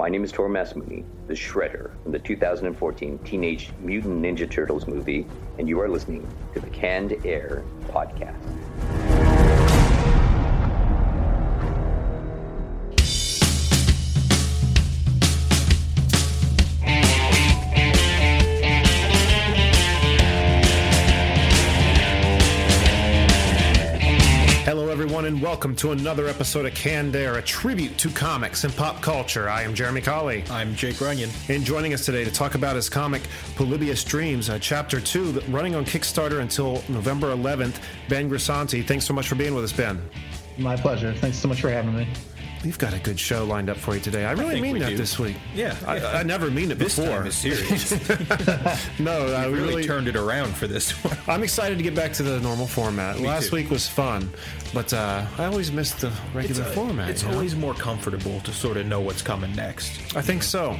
My name is Tohoru Masamune, the Shredder from the 2014 Teenage Mutant Ninja Turtles movie, and you are listening to the Canned Air Podcast. Welcome to another episode of Canned Air, a tribute to comics and pop culture. I am Jeremy Colley. I'm Jake Runyon. And joining us today to talk about his comic Polybius Dreams, uh, Chapter 2, running on Kickstarter until November 11th, Ben Grisanti. Thanks so much for being with us, Ben. My pleasure. Thanks so much for having me. We've got a good show lined up for you today. I really think mean that do. this week. Yeah, I, yeah. I never mean it This before. time is serious. no, uh, we really, really turned it around for this one. I'm excited to get back to the normal format. Last too. week was fun, but uh, I always miss the regular format. It's you know? always more comfortable to sort of know what's coming next. I think so.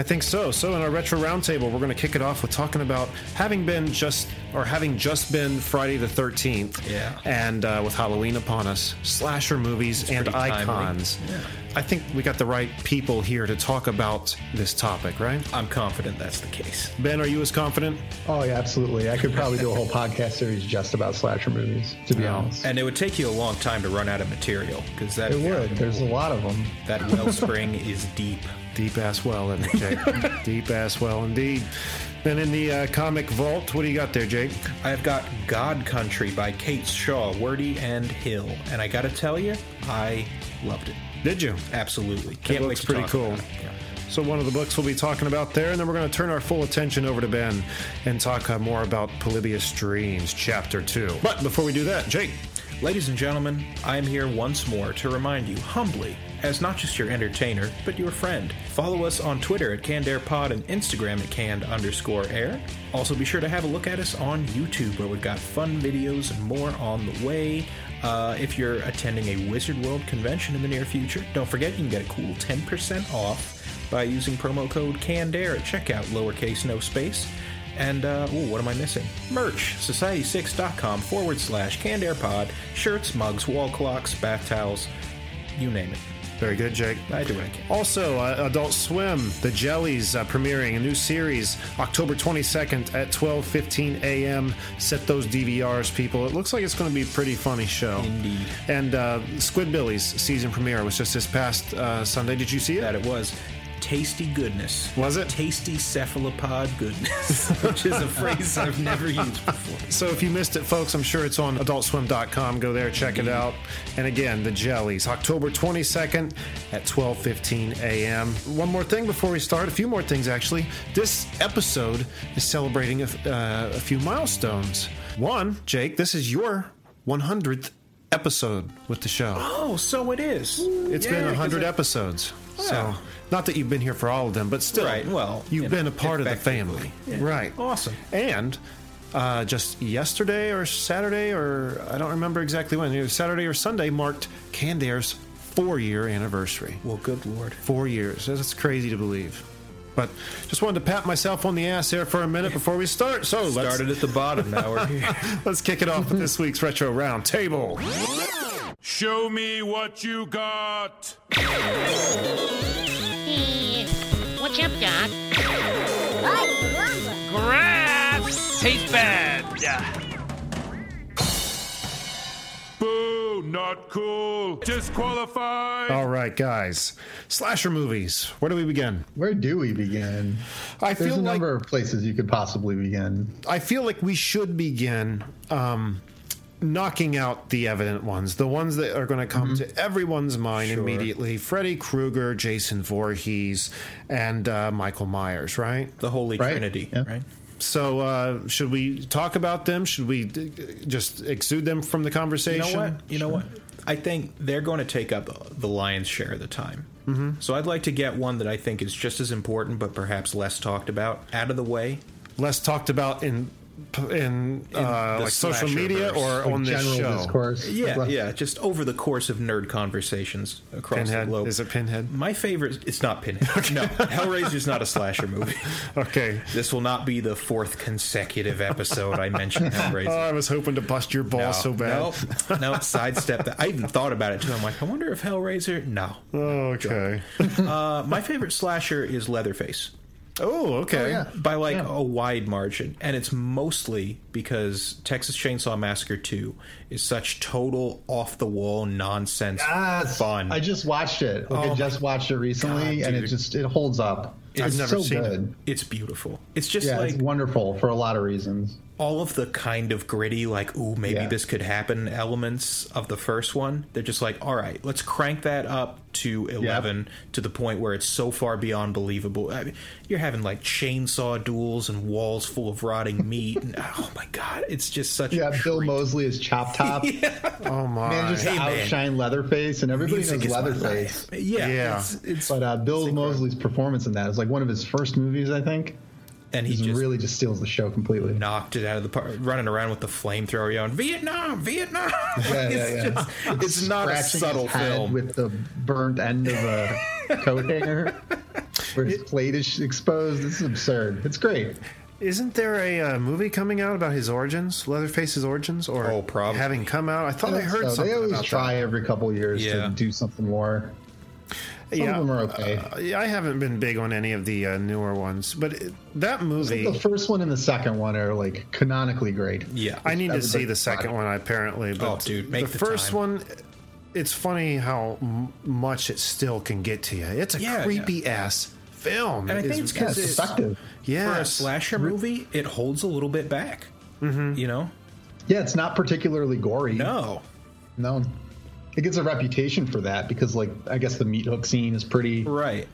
I think so. So in our retro roundtable, we're going to kick it off with talking about having been just or having just been Friday the Thirteenth, Yeah. and uh, with Halloween upon us, slasher movies and icons. Yeah. I think we got the right people here to talk about this topic, right? I'm confident that's the case. Ben, are you as confident? Oh, yeah, absolutely. I could probably do a whole podcast series just about slasher movies, to be honest. And it would take you a long time to run out of material because that It would. There's a lot of them. that wellspring is deep. Deep ass well, isn't it, Jake? Deep ass well, indeed. Then in the uh, comic vault, what do you got there, Jake? I've got God Country by Cates Shaw, Wordie and Hill, and I got to tell you, I loved it. Did you? Absolutely, can't it looks pretty cool. Yeah. So one of the books we'll be talking about there, and then we're going to turn our full attention over to Ben and talk uh, more about Polybius Dreams, Chapter Two. But before we do that, Jake, Ladies and gentlemen, I am here once more to remind you humbly, as not just your entertainer, but your friend. Follow us on Twitter at CannedAirPod and Instagram at canned underscore air. Also, be sure to have a look at us on YouTube, where we've got fun videos and more on the way. Uh, if you're attending a Wizard World convention in the near future, don't forget you can get a cool 10% off by using promo code CANNEDAIR at checkout, lowercase no space. And, uh, ooh, what am I missing? Merch, society6.com forward slash canned airpod, shirts, mugs, wall clocks, bath towels, you name it. Very good, Jake. I do what I can. Also, uh, Adult Swim, The Jellies, uh, premiering a new series October 22nd at 12:15 a.m. Set those DVRs, people. It looks like it's going to be a pretty funny show. Indeed. And uh, Squidbillies season premiere was just this past uh, Sunday. Did you see it? That it was tasty goodness. Was it? Tasty cephalopod goodness, which is a phrase I've never used before. So if you missed it, folks, I'm sure it's on adultswim.com. Go there, check it out. And again, the jellies, October 22nd at 12:15 a.m. One more thing before we start, a few more things actually. This episode is celebrating a, uh, a few milestones. One, Jake, this is your 100th episode with the show. Oh, so it is. It's been 100 episodes. So, not that you've been here for all of them, but still, Right, well, you've you been know, a part of the effectively. family, right? Awesome. And uh, just yesterday or Saturday, or I don't remember exactly when, either Saturday or Sunday, marked Canned Air's four-year anniversary. Well, good lord. Four years. That's crazy to believe. But just wanted to pat myself on the ass there for a minute before we start. So let's Started at the bottom, now we're here. let's kick it off with this week's retro round table. Show me what you got. Hey, what's up, Doc? Grass tastes bad. Boo, not cool. Disqualified. All right, guys. Slasher movies. Where do we begin? Where do we begin? I There's feel a like number of places you could possibly begin. I feel like we should begin um, knocking out the evident ones, the ones that are going to come to everyone's mind immediately. Freddy Krueger, Jason Voorhees, and uh, Michael Myers. Right. The Holy Right, Trinity, yeah. right? So, uh, should we talk about them? Should we d- just exude them from the conversation? You know what? You know what? I think they're going to take up the lion's share of the time. Mm-hmm. So I'd like to get one that I think is just as important, but perhaps less talked about, out of the way. Less talked about in in uh, the like social media or Like on this show? discourse. Yeah, yeah, just over the course of nerd conversations across Pinhead. the globe. Is it Pinhead? My favorite. It's not Pinhead. No, Hellraiser's not a slasher movie. Okay. This will not be the fourth consecutive episode I mentioned Hellraiser. Oh, I was hoping to bust your ball so bad. No, no, sidestep that. I even thought about it too. I'm like, I wonder if Hellraiser. No. Oh, okay. Uh, my favorite slasher is Leatherface Oh, okay. Oh, yeah. by like Yeah. a wide margin, and it's mostly because Texas Chainsaw Massacre 2 is such total off the wall nonsense Yes. fun. I just watched it. Like Oh I just watched it recently, God, and it just it holds up. I've It's never so seen it. good. it's beautiful. It's just Yeah, like it's wonderful for a lot of reasons. All of the kind of gritty, like, ooh, maybe Yeah. this could happen elements of the first one. They're just like, all right, let's crank that up to 11 to the point where it's so far beyond believable. I mean, you're having like chainsaw duels and walls full of rotting meat. And, oh my God, it's just such Yeah, a Bill treat. Moseley is Chop Top. Oh my. Man, just Hey, to man. outshine Leatherface, and everybody Music knows Leatherface. Yeah, Yeah. It's, it's, But uh, Bill Moseley's performance in that is like one of his first movies, I think. And he He just really just steals the show completely. knocked it out of the park, running around with the flamethrower yelling, Vietnam, Vietnam. Yeah, yeah, it's, yeah. just- it's not a subtle his head film. with the burnt end of a coat hanger, where his plate is exposed. This is absurd. It's great. Isn't there a uh, movie coming out about his origins, Leatherface's origins, or Oh, having come out? I thought I heard So something they always about try every couple years Yeah. to do something more. That. Some Yeah, of them are okay. uh, I haven't been big on any of the uh, newer ones, but it, that movie, the first one and the second one are like canonically great. yeah. I need to see the second one apparently. But Oh, dude, make the the first time. one. It's funny how m- much it still can get to you. It's a Yeah, creepy ass film. And I think It's- it's Yeah, 'Cause it's it's- effective. for a slasher movie, it holds a little bit back. Mm-hmm. You know? Yeah, it's not particularly gory. No. no. It gets a reputation for that because, like, I guess the meat hook scene is pretty Right.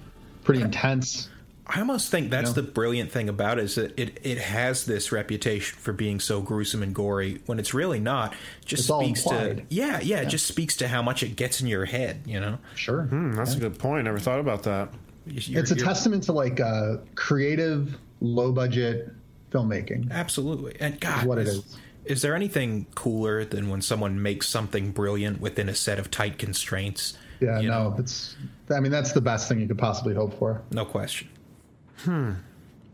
pretty intense. I almost think that's know? the brilliant thing about it is that it, it has this reputation for being so gruesome and gory when it's really not. It just It's all speaks to implied. yeah, yeah, it just speaks to how much it gets in your head, you know? Sure, Hmm, that's a good point. Never thought about that. You're- it's a testament to like uh, creative, low budget filmmaking. Absolutely. And God, what it is, is. there anything cooler than when someone makes something brilliant within a set of tight constraints? Yeah, You no, know? it's. I mean, that's the best thing you could possibly hope for. No question. Hmm.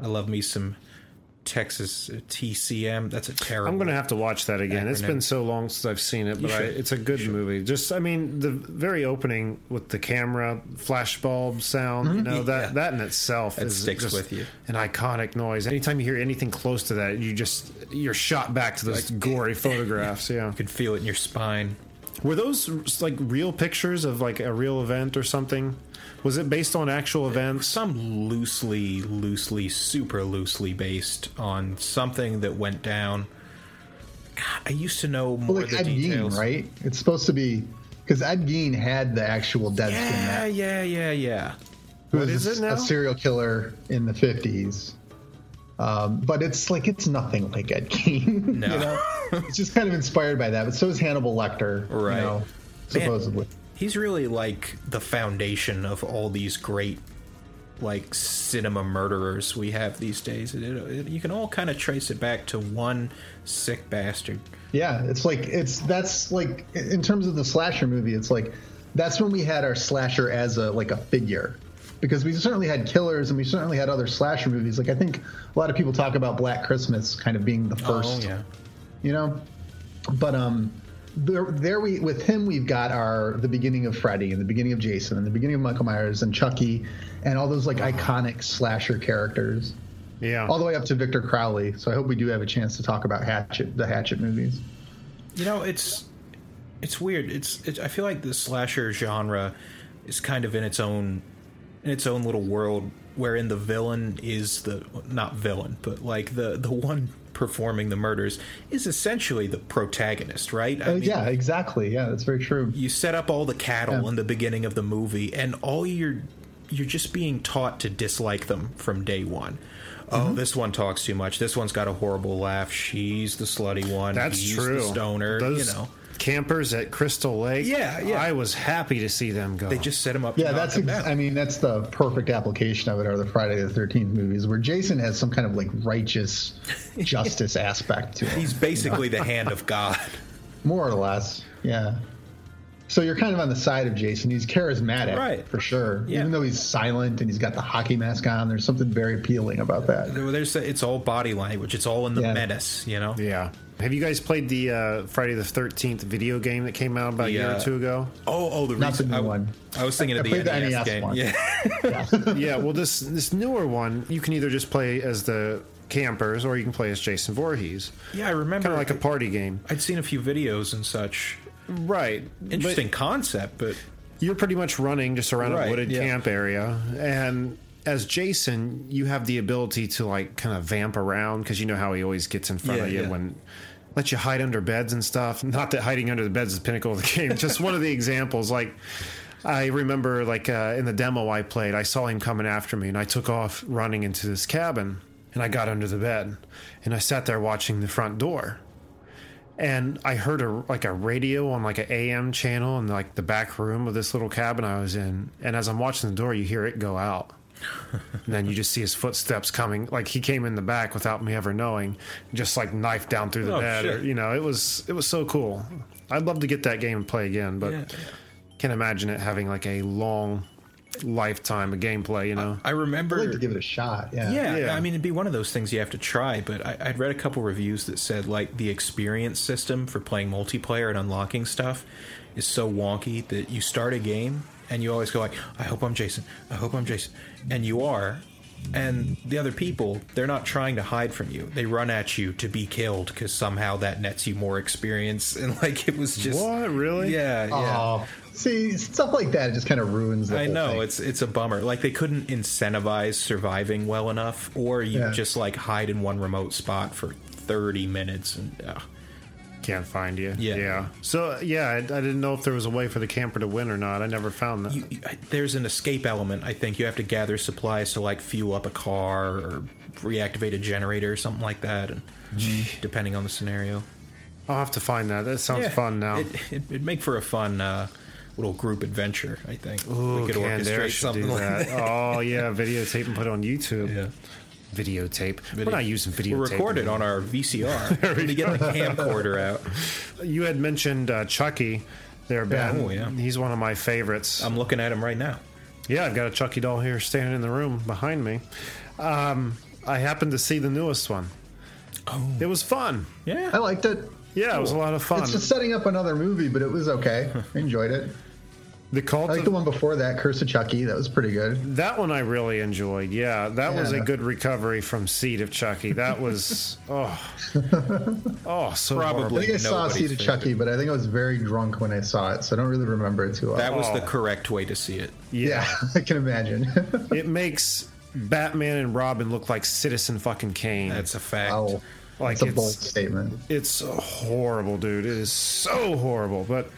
I love me some Texas TCM. That's a terrible. I'm going to have to watch that again. It's been so long since I've seen it, but I, it's a good movie. Just, I mean, the very opening with the camera flashbulb sound, you know, that Mm-hmm. Yeah. that in itself That is sticks just with you. An iconic noise. Anytime you hear anything close to that, you just you're shot back to those gory photographs. Yeah. You can feel it in your spine. Were those like real pictures of like a real event or something? Was it based on actual events? Some loosely, loosely, super loosely based on something that went down. God, I used to know more Well, of the Ed details. Gein, right? It's supposed to be because Ed Gein had the actual dead skin Yeah, yeah, yeah, yeah. who What was is it a serial killer in the 50s. Um, but it's like it's nothing like Ed Gein. No. you know? it's just kind of inspired by that. But so is Hannibal Lecter, Right. You know, Man. He's really like the foundation of all these great like cinema murderers we have these days. It, it- you can all kind of trace it back to one sick bastard. Yeah, it's like it's that's like in terms of the slasher movie, it's like that's when we had our slasher as a like a figure. Because we certainly had killers and we certainly had other slasher movies. Like I think a lot of people talk about Black Christmas kind of being the first Oh yeah. you know but um there, there we with him we've got our the beginning of freddy and the beginning of jason and the beginning of michael myers and chucky and all those like iconic slasher characters Yeah. all the way up to victor crowley so i hope we do have a chance to talk about hatchet the hatchet movies You know, it's it's weird. It's, it's I feel like the slasher genre is kind of in its own in its own little world wherein the villain is the not villain, but like the the one performing the murders is essentially the protagonist, right? I Oh mean, yeah exactly yeah that's very true you set up all the cattle Yeah. in the beginning of the movie and all you're you're just being taught to dislike them from day one Mm-hmm. oh this one talks too much this one's got a horrible laugh she's the slutty one That's he's true. the stoner Those you know campers at Crystal Lake. Yeah, yeah. I was happy to see them go. They just set him up. Yeah, that's. him Ex- I mean, that's the perfect application of it. Are the Friday the Thirteenth movies where Jason has some kind of like righteous justice aspect to it, He's basically the hand of God. more or less. Yeah. So you're kind of on the side of Jason. He's charismatic, Right. for sure. Yeah. Even though he's silent and he's got the hockey mask on, there's something very appealing about that. There's it's all body language. It's all in the Yeah. menace. You know. yeah. Have you guys played the uh, Friday the Thirteenth video game that came out about a The, year or two ago? Oh, oh, the Not the recent- new I, one. I was thinking I of the played the NES, NES game. one. Yeah. yeah. Well, this this newer one, you can either just play as the campers or you can play as Jason Voorhees. Yeah, I remember. Kind of like a party game, I'd seen a few videos and such. right? Interesting But concept, but you're pretty much running just around Right, a wooded yeah. camp area, and as Jason, you have the ability to like kind of vamp around because you know how he always gets in front Yeah, of you yeah. when let you hide under beds and stuff. Not that hiding under the beds is the pinnacle of the game. Just one of the examples. Like I remember, like uh, in the demo I played, I saw him coming after me, and I took off running into this cabin, and I got under the bed, and I sat there watching the front door. And I heard a like a radio on like an AM channel in like the back room of this little cabin I was in. And as I'm watching the door, you hear it go out. And then you just see his footsteps coming. Like he came in the back without me ever knowing, just like knife down through the Oh, bed. Or, you know, it was it was so cool. I'd love to get that game and play again, but Yeah. can't imagine it having like a long lifetime of gameplay. You know, I remember. I'd like to give it a shot. Yeah. Yeah, Yeah. I mean, it'd be one of those things you have to try. But I, I'd read a couple reviews that said like the experience system for playing multiplayer and unlocking stuff is so wonky that you start a game and you always go like, "I hope I'm Jason. I hope I'm Jason," and you are. And the other people, they're not trying to hide from you. They run at you to be killed because somehow that nets you more experience. And like it was just What? Really? Yeah, yeah. Oh, see, stuff like that it just kind of ruins. The I whole know thing. it's it's a bummer. Like they couldn't incentivize surviving well enough, or you Yeah. just like hide in one remote spot for thirty minutes and uh, can't find you. Yeah. yeah. So yeah, I, I didn't know if there was a way for the camper to win or not. I never found that. you, there's an escape element. I think you have to gather supplies to like fuel up a car or reactivate a generator or something like that, and depending on the scenario. I'll have to find that. That sounds fun now. It, it, it'd make for a fun uh, little group adventure. I think Ooh, we could orchestrate something like that. oh yeah, videotape and put it on YouTube. Yeah. Videotape. Video- We're not using videotape. We'll record it on our VCR. Let me get the camcorder out. You had mentioned uh, Chucky there, Ben. oh, yeah. He's one of my favorites. I'm looking at him right now. yeah, I've got a Chucky doll here standing in the room behind me. Um, I happened to see the newest one. Oh, It was fun. yeah. I liked it. Yeah, it was a lot of fun. It's just setting up another movie, but it was okay. I enjoyed it. The cult. I like of- the one before that, Curse of Chucky. That was pretty good. That one I really enjoyed. Yeah, that was a good recovery from Seed of Chucky. That was oh, oh, so Probably. horrible. I think I saw Seed of favorite. Chucky, but I think I was very drunk when I saw it, so I don't really remember it too well. That was the Oh. correct way to see it. yeah, I can imagine. It makes Batman and Robin look like Citizen fucking Kane. That's a fact. wow, like that's a bold it's statement. it's horrible, dude. It is so horrible. But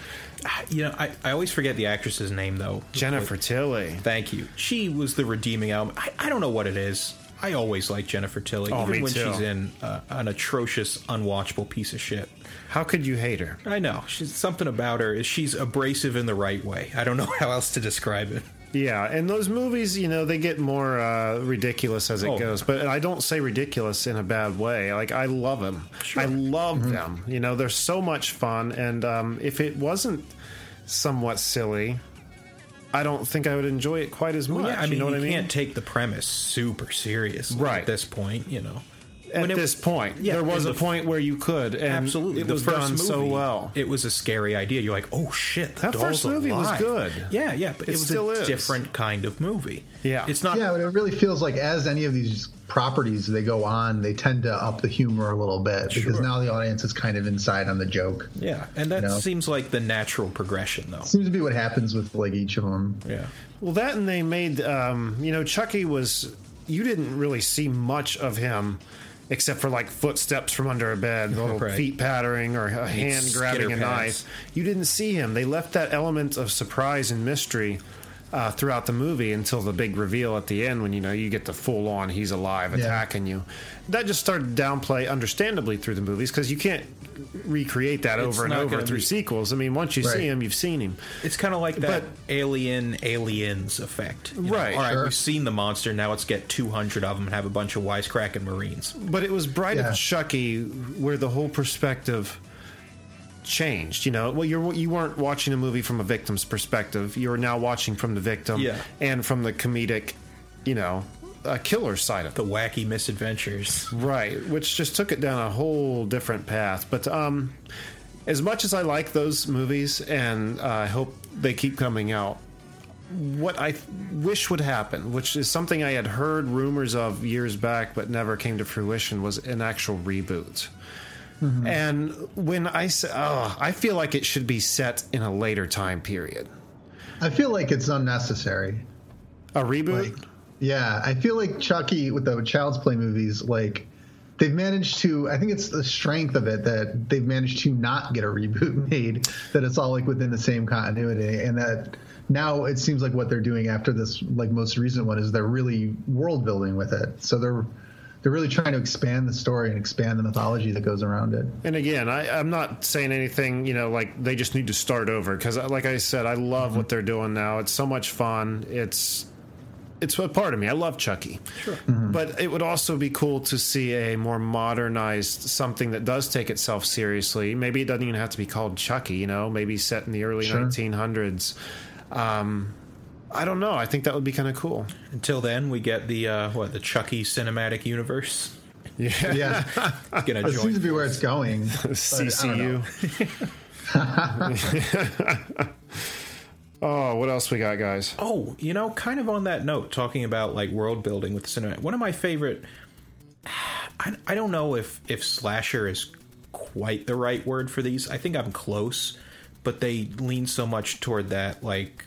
You know, I, I always forget the actress's name though. Jennifer Tilly. Thank you. She was the redeeming element. I, I don't know what it is. I always like Jennifer Tilly, Oh, even when too. she's in uh, an atrocious, unwatchable piece of shit. How could you hate her? I know. She's something about her is she's abrasive in the right way. I don't know how else to describe it. Yeah, and those movies, you know, they get more uh, ridiculous as it Oh. goes. But I don't say ridiculous in a bad way. Like I love them. Sure. I love them. You know, they're so much fun. And um, if it wasn't somewhat silly, I don't think I would enjoy it quite as much. yeah, I mean, you know what I mean? can't take the premise super seriously Right. at this point. You know, At it- this point, Yeah, there was a the- point where you could, and absolutely. it the was first done so well. It was a scary idea. You're like, oh shit, the That doll's first movie was good. Yeah, yeah, but It it, was still a is. different kind of movie. Yeah. it's not. Yeah, but it really feels like as any of these properties they go on, they tend to up the humor a little bit because now the audience is kind of inside on the joke. Yeah, and that You know? seems like the natural progression, though. Seems to be what happens with like each of them. Yeah, Well, that and they made, um, you know, Chucky was, you didn't really see much of him except for like footsteps from under a bed, little Right. feet pattering or a hand grabbing a knife. You didn't see him. They left that element of surprise and mystery. Uh, throughout the movie until the big reveal at the end when you know you get the full on he's alive Yeah. attacking you that just started to downplay understandably through the movies because you can't recreate that It's over and over through be- sequels. I mean, once you Right. see him, you've seen him. It's kind of like that But- alien aliens effect. you know? Right. All right, Sure. we've seen the monster. Now let's get 200 of them and have a bunch of wisecracking Marines. But it was Bride Yeah. of Chucky where the whole perspective changed. You know, well, you're you weren't watching a movie from a victim's perspective. You're now watching from the victim Yeah. and from the comedic, you know, uh, killer side of it. The wacky misadventures. Right, which just took it down a whole different path. But um, as much as I like those movies and uh, I hope they keep coming out, what I th- wish would happen, which is something I had heard rumors of years back but never came to fruition, was an actual reboot. Mm-hmm. And when I say, oh, I feel like it should be set in a later time period. I feel like it's unnecessary. A reboot? Like, yeah, I feel like Chucky with the Child's Play movies, like they've managed to. I think it's the strength of it that they've managed to not get a reboot made. That it's all like within the same continuity, and that now it seems like what they're doing after this, like most recent one, is they're really world building with it. So they're they're really trying to expand the story and expand the mythology that goes around it. And again, I, I'm not saying anything, you know, like they just need to start over because, like I said, I love what they're doing now. It's so much fun. It's it's a part of me. I love Chucky. Sure. But it would also be cool to see a more modernized something that does take itself seriously. Maybe it doesn't even have to be called Chucky, you know, maybe set in the early Sure. 1900s. Um, I don't know. I think that would be kind of cool. Until then, we get the uh, what the Chucky cinematic universe. Yeah. Yeah, Gonna it seems to be where it's going. but I don't know. CCU. oh, what else we got, guys? Oh, you know, kind of on that note, talking about like world building with cinema. One of my favorite. I, I don't know if if slasher is quite the right word for these. I think I'm close, but they lean so much toward that like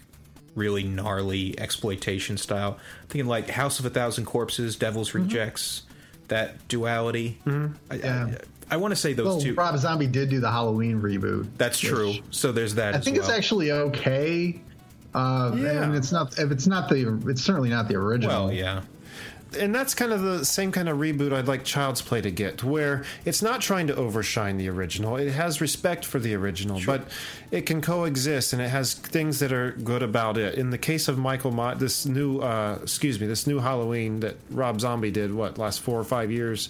really gnarly exploitation style. thinking like House of a Thousand Corpses, Devil's Rejects, that duality. I, Yeah. I, I want to say those Well, two. Rob Zombie did do the Halloween reboot. That's true. So there's that. I think it's actually okay. Uh, Yeah. and it's not. If it's not the, it's certainly not the original. well, yeah. And that's kind of the same kind of reboot I'd like Child's Play to get, where it's not trying to overshine the original. It has respect for the original, but it can coexist, and it has things that are good about it. In the case of Michael, My- this new, uh, excuse me, this new Halloween that Rob Zombie did, what last four or five years,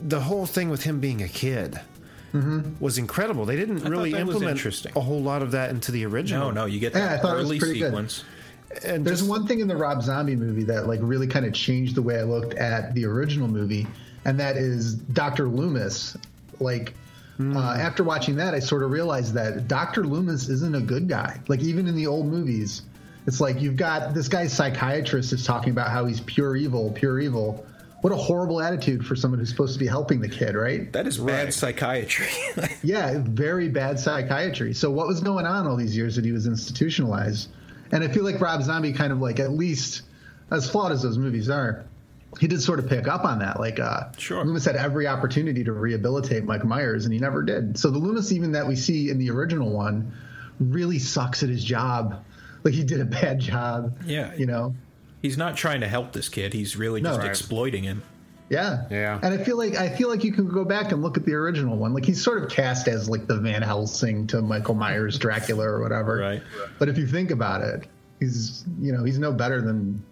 the whole thing with him being a kid. Was incredible. They didn't thought really implement a whole lot of that into the original. No, no, you get Yeah, that thought early sequence. good. Sequence. And There's just- one thing in the Rob Zombie movie that like really kind of changed the way I looked at the original movie, and that is Dr. Loomis. Like uh, after watching that, I sort of realized that Dr. Loomis isn't a good guy. Like even in the old movies, it's like you've got this guy's psychiatrist is talking about how he's pure evil, pure evil. What a horrible attitude for someone who's supposed to be helping the kid, right? That is bad Right. psychiatry. Yeah, very bad psychiatry. So what was going on all these years that he was institutionalized? And I feel like Rob Zombie kind of like at least as flawed as those movies are, he did sort of pick up on that. Like uh Sure. Loomis had every opportunity to rehabilitate Mike Myers and he never did. So the Loomis even that we see in the original one really sucks at his job. Like he did a bad job. Yeah. You know? He's not trying to help this kid. He's really No. just Right. exploiting him. Yeah. Yeah. And I feel like I feel like you can go back and look at the original one. Like he's sort of cast as like the Van Helsing to Michael Myers Dracula or whatever. Right. But if you think about it, he's you know, he's no better than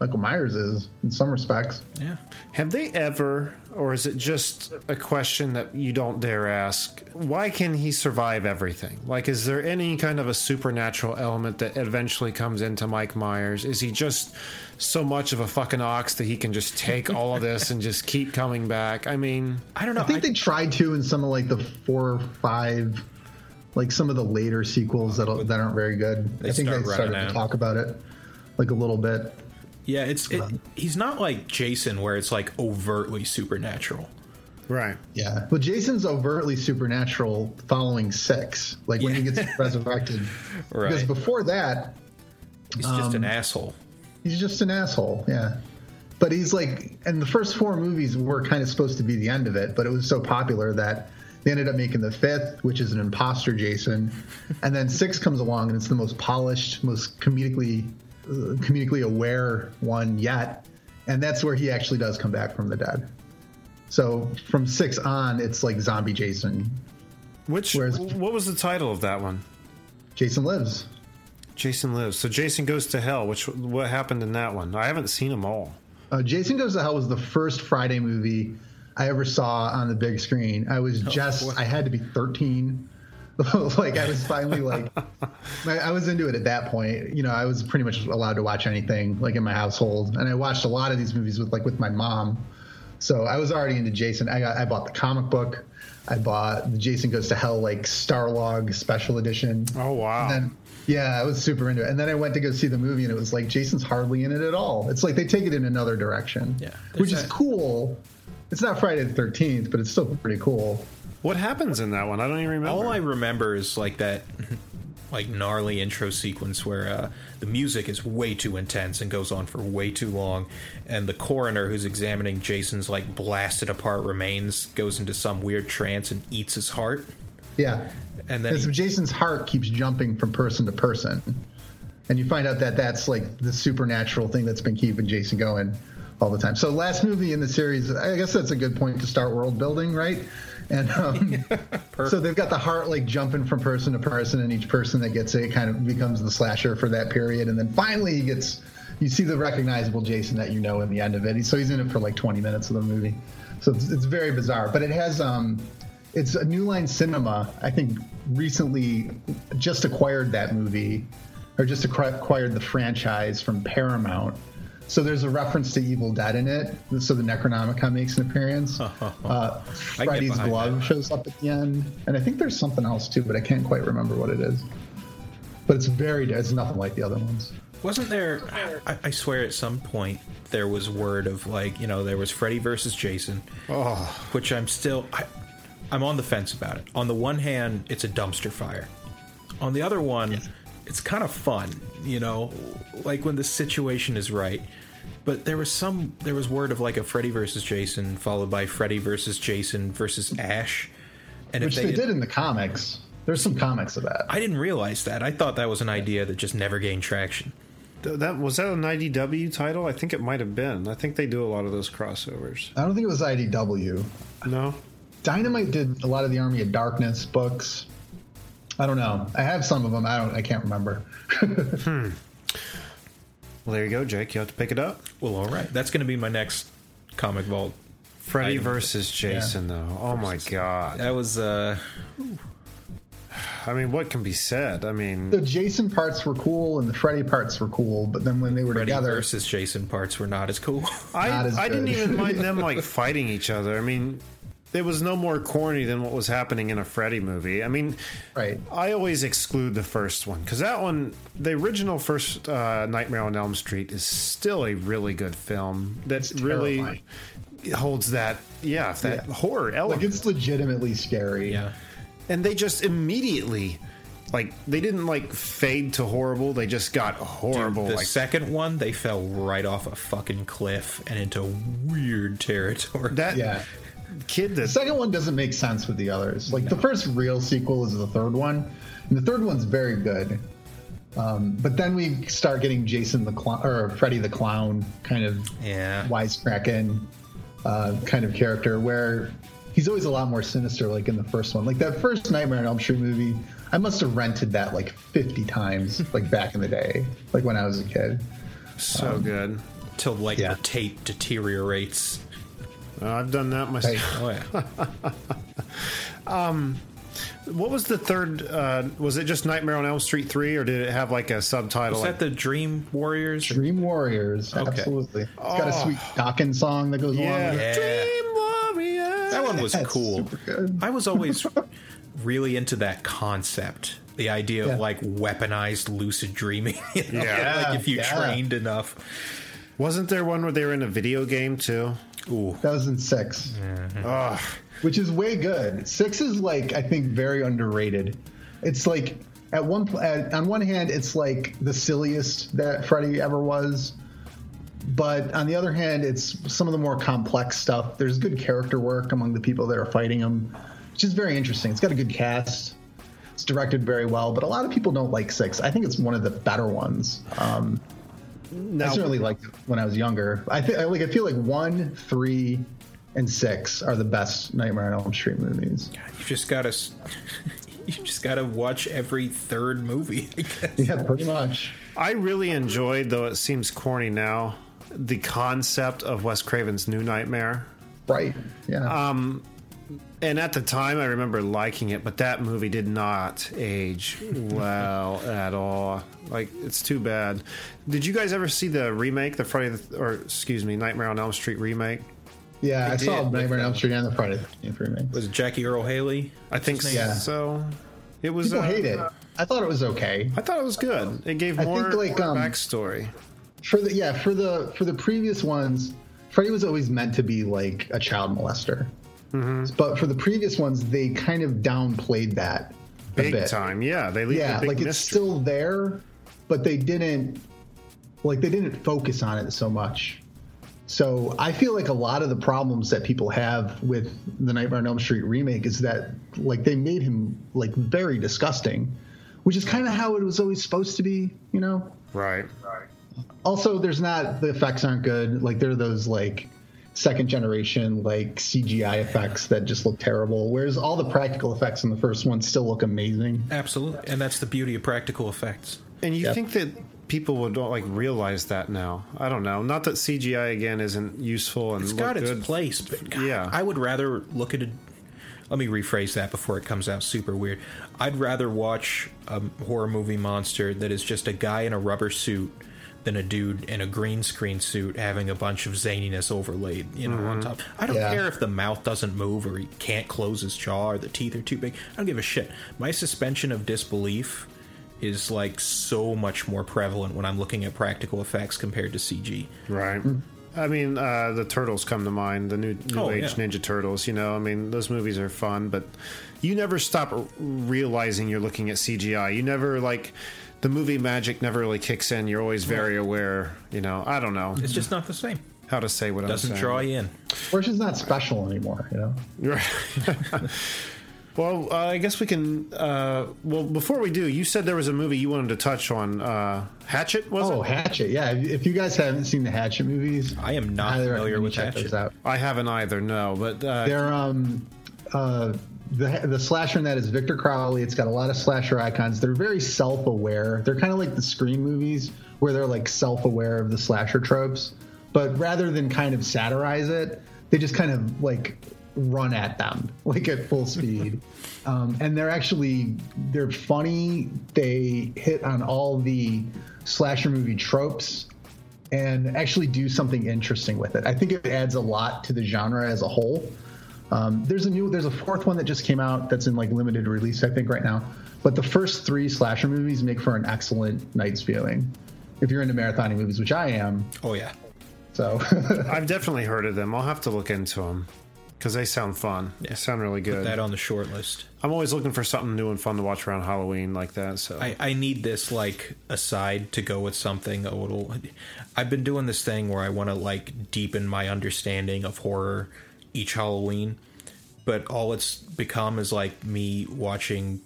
Michael Myers is in some respects. Yeah. Have they ever, or is it just a question that you don't dare ask? Why can he survive everything? Like, is there any kind of a supernatural element that eventually comes into Mike Myers? Is he just so much of a fucking ox that he can just take all of this and just keep coming back? I mean, I don't know. I think I- they tried to in some of like the four or five like some of the later sequels that that aren't very good. I think start they started out. to talk about it like a little bit. yeah, it's it, he's not like Jason where it's like overtly supernatural. right. Yeah. But Jason's overtly supernatural following six, like when he gets resurrected. Because before that, He's just Um, an asshole. He's just an asshole. Yeah. But he's like, and the first four movies were kind of supposed to be the end of it, but it was so popular that they ended up making the fifth, which is an imposter Jason, and then six comes along and it's the most polished, most comedically, uh, comedically aware one yet, and that's where he actually does come back from the dead. So from six on, it's like zombie Jason Which Whereas- what was the title of that one? Jason Lives. Jason Lives. So Jason Goes to Hell. Which what happened in that one? I haven't seen them all. Uh, Jason Goes to Hell was the first Friday movie I ever saw on the big screen. I was just, I had to be 13. like, I was finally like, I, I was into it at that point. You know, I was pretty much allowed to watch anything like in my household. And I watched a lot of these movies with like with my mom. So I was already into Jason. I got, I bought the comic book. I bought the Jason Goes to Hell like Starlog special edition. Oh wow. And then, yeah, I was super into it. And then I went to go see the movie, and it was like Jason's hardly in it at all. It's like they take it in another direction, Yeah, which there's is cool. It's not Friday the Thirteenth, but it's still pretty cool. what happens in that one? I don't even remember. All I remember is like that, like gnarly intro sequence where uh, the music is way too intense and goes on for way too long, and the coroner who's examining Jason's like blasted apart remains goes into some weird trance and eats his heart, Yeah, and then he- Jason's heart keeps jumping from person to person, and you find out that that's like the supernatural thing that's been keeping Jason going all the time. So last movie in the series, I guess that's a good point to start world building, right? And um, so they've got the heart like jumping from person to person, and each person that gets it kind of becomes the slasher for that period. And then finally, he gets you see the recognizable Jason that you know in the end of it. So he's in it for like 20 minutes of the movie. So it's, it's very bizarre, but it has um, it's a New Line Cinema. I think recently just acquired that movie, or just acquired the franchise from Paramount. So there's a reference to Evil Dead in it. So the Necronomicon makes an appearance. Uh, Freddy's glove that. shows up at the end, and I think there's something else too, but I can't quite remember what it is. But it's very, it's nothing like the other ones. Wasn't there? I, I swear, at some point there was word of like you know there was Freddy versus Jason, Oh, which I'm still I, I'm on the fence about it. On the one hand, it's a dumpster fire. On the other one, it's kind of fun, you know, like when the situation is right. But there was some there was word of like a Freddy versus Jason followed by Freddy versus Jason versus Ash, and Which if they, they, did in the comics. There's some comics of that. I didn't realize that. I thought that was an idea that just never gained traction. Th- that was that an IDW title? I think it might have been. I think they do a lot of those crossovers. I don't think it was IDW. No, Dynamite did a lot of the Army of Darkness books. I don't know. I have some of them. I don't. I can't remember. well there you go, Jake. You have to pick it up. Well, all right, that's going to be my next comic vault. Freddy Item. versus Jason, though. Oh my god. That was uh I mean, what can be said? I mean, the Jason parts were cool and the Freddy parts were cool, but then when they were Freddy together, versus Jason parts were not as cool. I, Not as I didn't even mind them like fighting each other. I mean, it was no more corny than what was happening in a Freddy movie. I mean, right? I always exclude the first one because that one, the original first uh, Nightmare on Elm Street, is still a really good film that really holds that, yeah, that Yeah. horror Like it's legitimately scary. yeah. and they just immediately, like, they didn't like fade to horrible. They just got horrible. the like, second one, they fell right off a fucking cliff and into weird territory. that Yeah. Kid The that second one doesn't make sense with the others. Like the first real sequel is the third one, and the third one's very good. Um, but then we start getting Jason the clown or Freddy the clown kind of Yeah. wisecracking uh, kind of character where he's always a lot more sinister. Like in the first one, like that first Nightmare on Elm Street movie, I must have rented that like 50 times, like back in the day, like when I was a kid. so good. Till like Yeah. the tape deteriorates. Uh, I've done that myself. Hey, Oh yeah. What was the third? Uh, was it just Nightmare on Elm Street three, or did it have like a subtitle? Was like, that the Dream Warriors? Dream Warriors, Okay. absolutely. It's got a Oh. sweet Dokken song that goes along with it. Yeah. Dream Warriors. That one was That's cool. I was always really into that concept. The idea Yeah. of like weaponized lucid dreaming. you know? Yeah. like if you Yeah. trained enough. Wasn't there one where they were in a video game too? Ooh. That was in six. Ugh. which is way good. Six is like I think very underrated. It's like at one at, on one hand, it's like the silliest that Freddy ever was, but on the other hand, it's some of the more complex stuff. There's good character work among the people that are fighting him, which is very interesting. It's got a good cast. It's directed very well, but a lot of people don't like six. I think it's one of the better ones. Um, Now, I certainly liked it when I was younger. I feel like I feel like one, three, and six are the best Nightmare on Elm Street movies. You just gotta, you just gotta watch every third movie. I guess. Yeah, pretty much. I really enjoyed, though it seems corny now, the concept of Wes Craven's New Nightmare. Right. Yeah. Um, And at the time, I remember liking it, but that movie did not age well at all. Like, it's too bad. Did you guys ever see the remake, the Friday, the, or excuse me, Nightmare on Elm Street remake? yeah, I, saw Nightmare on Elm Street and the Friday the 13th remake. Was it Jackie Earle Haley? I think What's his name? Yeah. so. It was. People uh, hate it. I thought it was okay. I thought it was good. It gave I more, think, like, more um, backstory. For the yeah, for the for the previous ones, Freddy was always meant to be like a child molester. Mm-hmm. But for the previous ones, they kind of downplayed that a Big bit. time, yeah. They leave Yeah, a big like it's still there, but they didn't like they didn't focus on it so much. So I feel like a lot of the problems that people have with the Nightmare on Elm Street remake is that like they made him like very disgusting, which is kind of how it was always supposed to be, you know. Right. Right. Also, there's not the effects aren't good. Like there are those like second generation like CGI effects that just look terrible. Whereas all the practical effects in the first one still look amazing. Absolutely, and that's the beauty of practical effects. And you Yep. think that people would like realize that now? I don't know. Not that CGI again isn't useful and it's got its good. place, but God, Yeah. I would rather look at it. Let me rephrase that before it comes out super weird. I'd rather watch a horror movie monster that is just a guy in a rubber suit than a dude in a green screen suit having a bunch of zaniness overlaid, you know, on top. I don't Yeah. care if the mouth doesn't move or he can't close his jaw or the teeth are too big. I don't give a shit. My suspension of disbelief is like so much more prevalent when I'm looking at practical effects compared to CG. Right. I mean, uh, the turtles come to mind. The new new Oh, age yeah. Ninja Turtles. You know, I mean, those movies are fun, but you never stop r- realizing you're looking at CGI. You never like the movie magic never really kicks in. You're always very aware. You know, I don't know It's just not the same. how to say what Doesn't I'm saying. draw you in. Or it's not special anymore, you know. Right. well, uh, I guess we can. Uh, well, before we do, you said there was a movie you wanted to touch on. Uh, Hatchet, was Oh, it? Hatchet! Yeah, if if you guys haven't seen the Hatchet movies, I am not familiar with check Hatchet. those out. I haven't either. No, but uh, They're um uh the the slasher in that is Victor Crowley. It's got a lot of slasher icons. They're very self aware. They're kind of like the Scream movies where they're like self aware of the slasher tropes, but rather than kind of satirize it, they just kind of like run at them like at full speed. Um, and they're actually they're funny. They hit on all the slasher movie tropes and actually do something interesting with it. I think it adds a lot to the genre as a whole. Um, there's a new, there's a fourth one that just came out that's in like limited release, I think, right now. But the first three slasher movies make for an excellent night's viewing. If you're into marathoning movies, which I am, Oh yeah, so I've definitely heard of them. I'll have to look into them because they sound fun. They sound really good. that on the short list. I'm always looking for something new and fun to watch around Halloween like that. So I, I need this like aside to go with something a little. I've been doing this thing where I want to like deepen my understanding of horror each Halloween, but all it's become is like me watching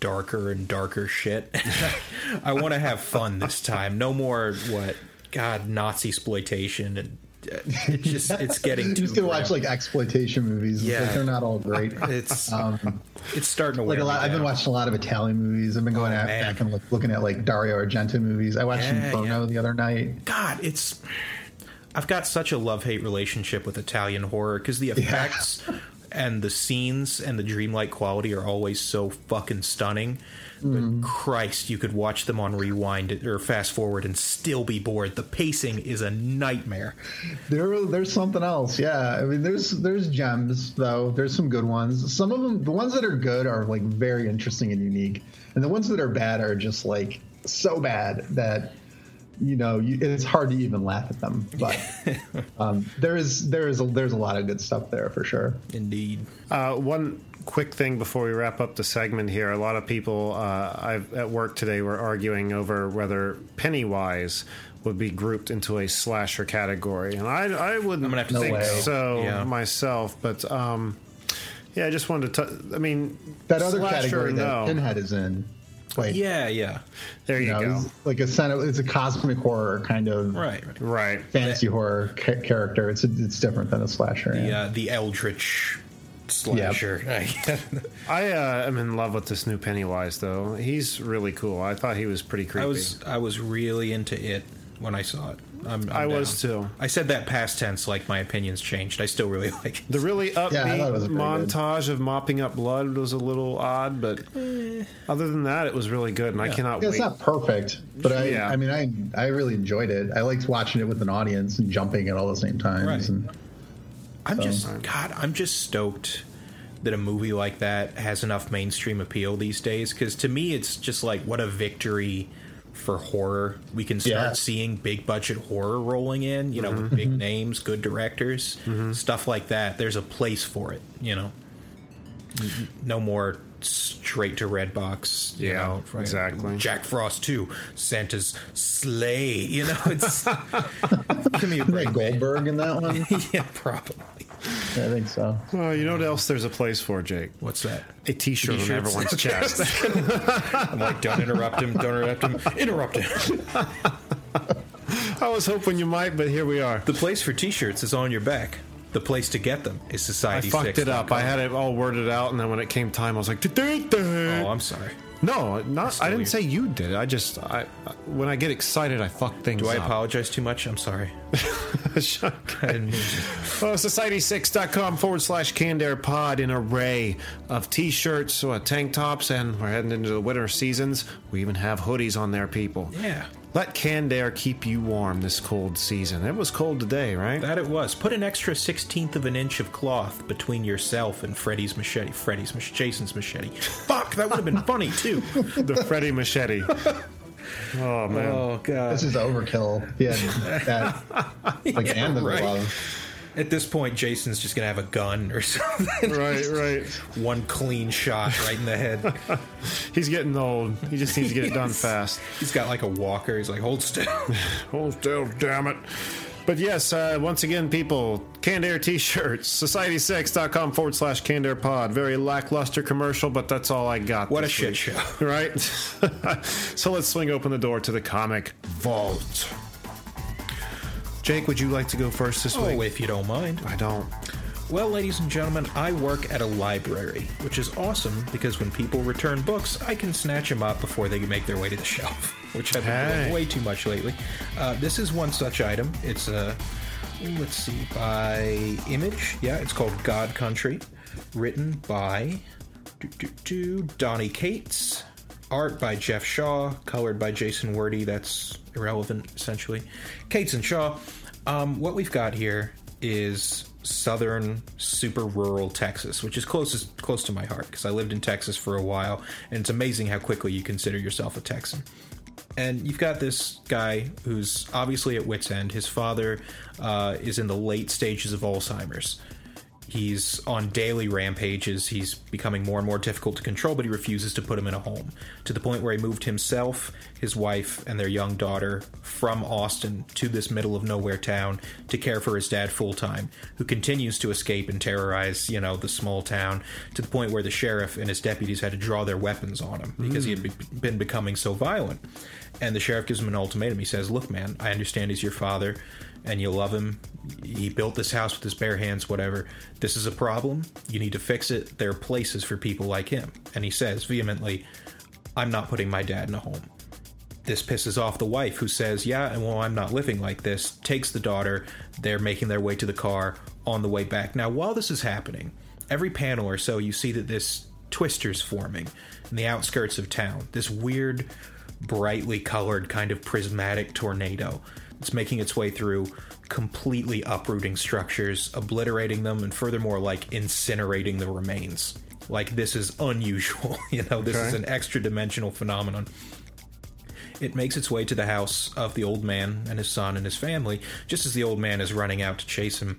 darker and darker shit. I want to have fun this time. No more what God Nazi exploitation and uh, it just it's getting you too just gonna watch like exploitation movies. Yeah. like, they're not all great. it's Um, it's starting to like a lot, I've been watching a lot of Italian movies. I've been going Oh, at, back and look, looking at like Dario Argento movies. I watched Yeah, Inferno yeah. the other night. God, it's. I've got such a love hate relationship with Italian horror because the effects and the scenes and the dreamlike quality are always so fucking stunning. Mm. But Christ, you could watch them on rewind or fast forward and still be bored. The pacing is a nightmare. There, there's something else. Yeah, I mean, there's there's gems though. There's some good ones. Some of them, the ones that are good, are like very interesting and unique, and the ones that are bad are just like so bad that you know you, it's hard to even laugh at them. But um, there is there is a, there's a lot of good stuff there for sure. Indeed. Uh, one quick thing before we wrap up the segment here. A lot of people uh, I've, at work today were arguing over whether Pennywise would be grouped into a slasher category, and I, I wouldn't I'm gonna have to think way. so Yeah. myself. But um, yeah, I just wanted to. T- I mean, That other slasher, category no. that Pinhead is in Like Yeah, yeah. There you, you know, go. it's like a sen- it's a cosmic horror kind of Right. right. Right. fantasy horror ca- character. It's it's different than a slasher. The, yeah. uh, the Eldritch slasher. I uh, am in love with this new Pennywise, though. He's really cool. I thought he was pretty creepy. I was I was really into it when I saw it. I'm, I'm I was down. too. I said that past tense, like my opinions changed. I still really like it. The really upbeat Yeah, I thought it was pretty good. montage of mopping up blood was a little odd, but eh. other than that, it was really good, and I cannot Yeah, wait. it's not perfect, but I Yeah. I mean I I really enjoyed it. I liked watching it with an audience and jumping at all the same times. Right. And I'm So- just God. I'm just stoked that a movie like that has enough mainstream appeal these days. Because to me, it's just like what a victory for horror. We can start Yeah. seeing big budget horror rolling in. You know, Mm-hmm. big names, good directors, stuff like that. There's a place for it. You know, no more straight to Redbox. You Yeah, know, right? exactly. Jack Frost too. Santa's sleigh. You know, it's give me a break. Goldberg in that one? yeah, probably. Yeah, I think so. Well, you know what else there's a place for, Jake? What's that? A T-shirt on everyone's chest. I'm like, don't interrupt him, don't interrupt him, interrupt him. I was hoping you might, but here we are. The place for t-shirts is on your back. The place to get them is Society. I Society fucked it up. I had it all worded out, and then when it came time, I was like, Oh, I'm sorry. "No, not." I didn't say you did it. I just, I when I get excited, I fuck things Do I apologize too much? I'm sorry. I didn't mean to. Uh, Society6.com forward slash Canned Air Pod, an array of t shirts, uh, tank tops, and we're heading into the winter seasons. We even have hoodies on there, people. Yeah. Let Canned Air keep you warm this cold season. It was cold today, right? That it was. Put an extra sixteenth of an inch of cloth between yourself and Freddy's machete. Freddy's mach- Jason's machete. Fuck, that would have been funny too. the Freddy machete. Oh, man. Oh god. This is overkill. Yeah, that like Yeah, and the right. glove. At this point, Jason's just gonna have a gun or something. Right, right. One clean shot right in the head. He's getting old. He just needs to get it done fast. He's got like a walker. He's like, hold still. Hold still, damn it. But yes, uh, once again, people, Canned Air t-shirts, society6.com forward slash Canned Air Pod. Very lackluster commercial, but that's all I got. What a shit week. show. Right? so let's swing open the door to the comic vault. Jake, would you like to go first this Oh, week? if you don't mind. I don't. Well, ladies and gentlemen, I work at a library, which is awesome because when people return books, I can snatch them up before they can make their way to the shelf, which I've been doing way too much lately. Uh, this is one such item. It's a, let's see, by Image. Yeah, it's called God Country, written by do, do, do, Donny Cates, art by Geoff Shaw, colored by Jason Wordie. That's irrelevant, essentially. Cates and Shaw. Um, what we've got here is southern, super rural Texas, which is closest close to my heart because I lived in Texas for a while, and it's amazing how quickly you consider yourself a Texan. And you've got this guy who's obviously at wit's end. His father uh, is in the late stages of Alzheimer's. He's on daily rampages. He's becoming more and more difficult to control, but he refuses to put him in a home. To the point where he moved himself, his wife, and their young daughter from Austin to this middle of nowhere town to care for his dad full time, who continues to escape and terrorize, you know, the small town to the point where the sheriff and his deputies had to draw their weapons on him because he had be- been becoming so violent. And the sheriff gives him an ultimatum. He says, Look, man, I understand he's your father and you love him. He built this house with his bare hands, whatever. This is a problem. You need to fix it. There are places for people like him. And he says vehemently, I'm not putting my dad in a home. This pisses off the wife, who says, Yeah, and well, I'm not living like this. Takes the daughter. They're making their way to the car on the way back. Now, while this is happening, every panel or so, you see that this twister's forming in the outskirts of town. This weird, brightly colored, kind of prismatic tornado. It's making its way through, completely uprooting structures, obliterating them, and furthermore, like incinerating the remains. Like, this is unusual. You know, this is an extra dimensional phenomenon. It makes its way to the house of the old man and his son and his family, just as the old man is running out to chase him.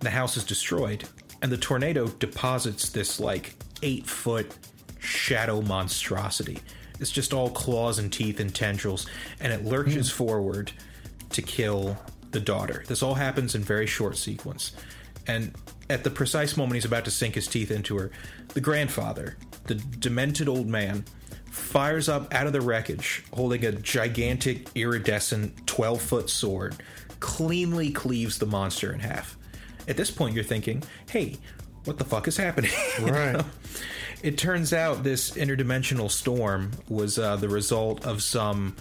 The house is destroyed, and the tornado deposits this, like, eight foot shadow monstrosity. It's just all claws and teeth and tendrils, and it lurches hmm. forward to kill the daughter. This all happens in very short sequence. And at the precise moment he's about to sink his teeth into her, the grandfather, the demented old man, fires up out of the wreckage, holding a gigantic iridescent 12 foot sword, cleanly cleaves the monster in half. At this point, you're thinking, hey, what the fuck is happening? Right. It turns out this interdimensional storm was uh, the result of some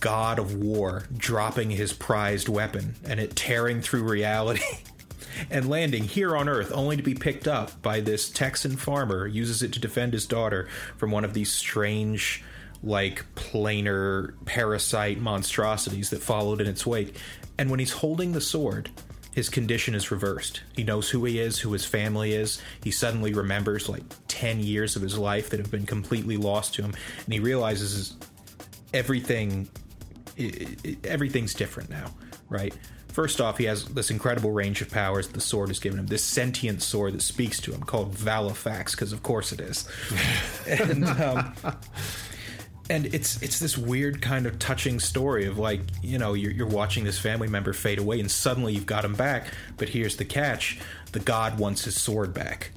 god of war dropping his prized weapon and it tearing through reality and landing here on Earth only to be picked up by this Texan farmer uses it to defend his daughter from one of these strange like planar parasite monstrosities that followed in its wake. And when he's holding the sword, his condition is reversed. He knows who he is, who his family is. He suddenly remembers like 10 years of his life that have been completely lost to him. And he realizes everything i- i- everything's different now, right? First off, he has this incredible range of powers the sword has given him. This sentient sword that speaks to him, called Valofax, because of course it is. and um, and it's it's this weird kind of touching story of like you know you're, you're watching this family member fade away, and suddenly you've got him back. But here's the catch: the god wants his sword back.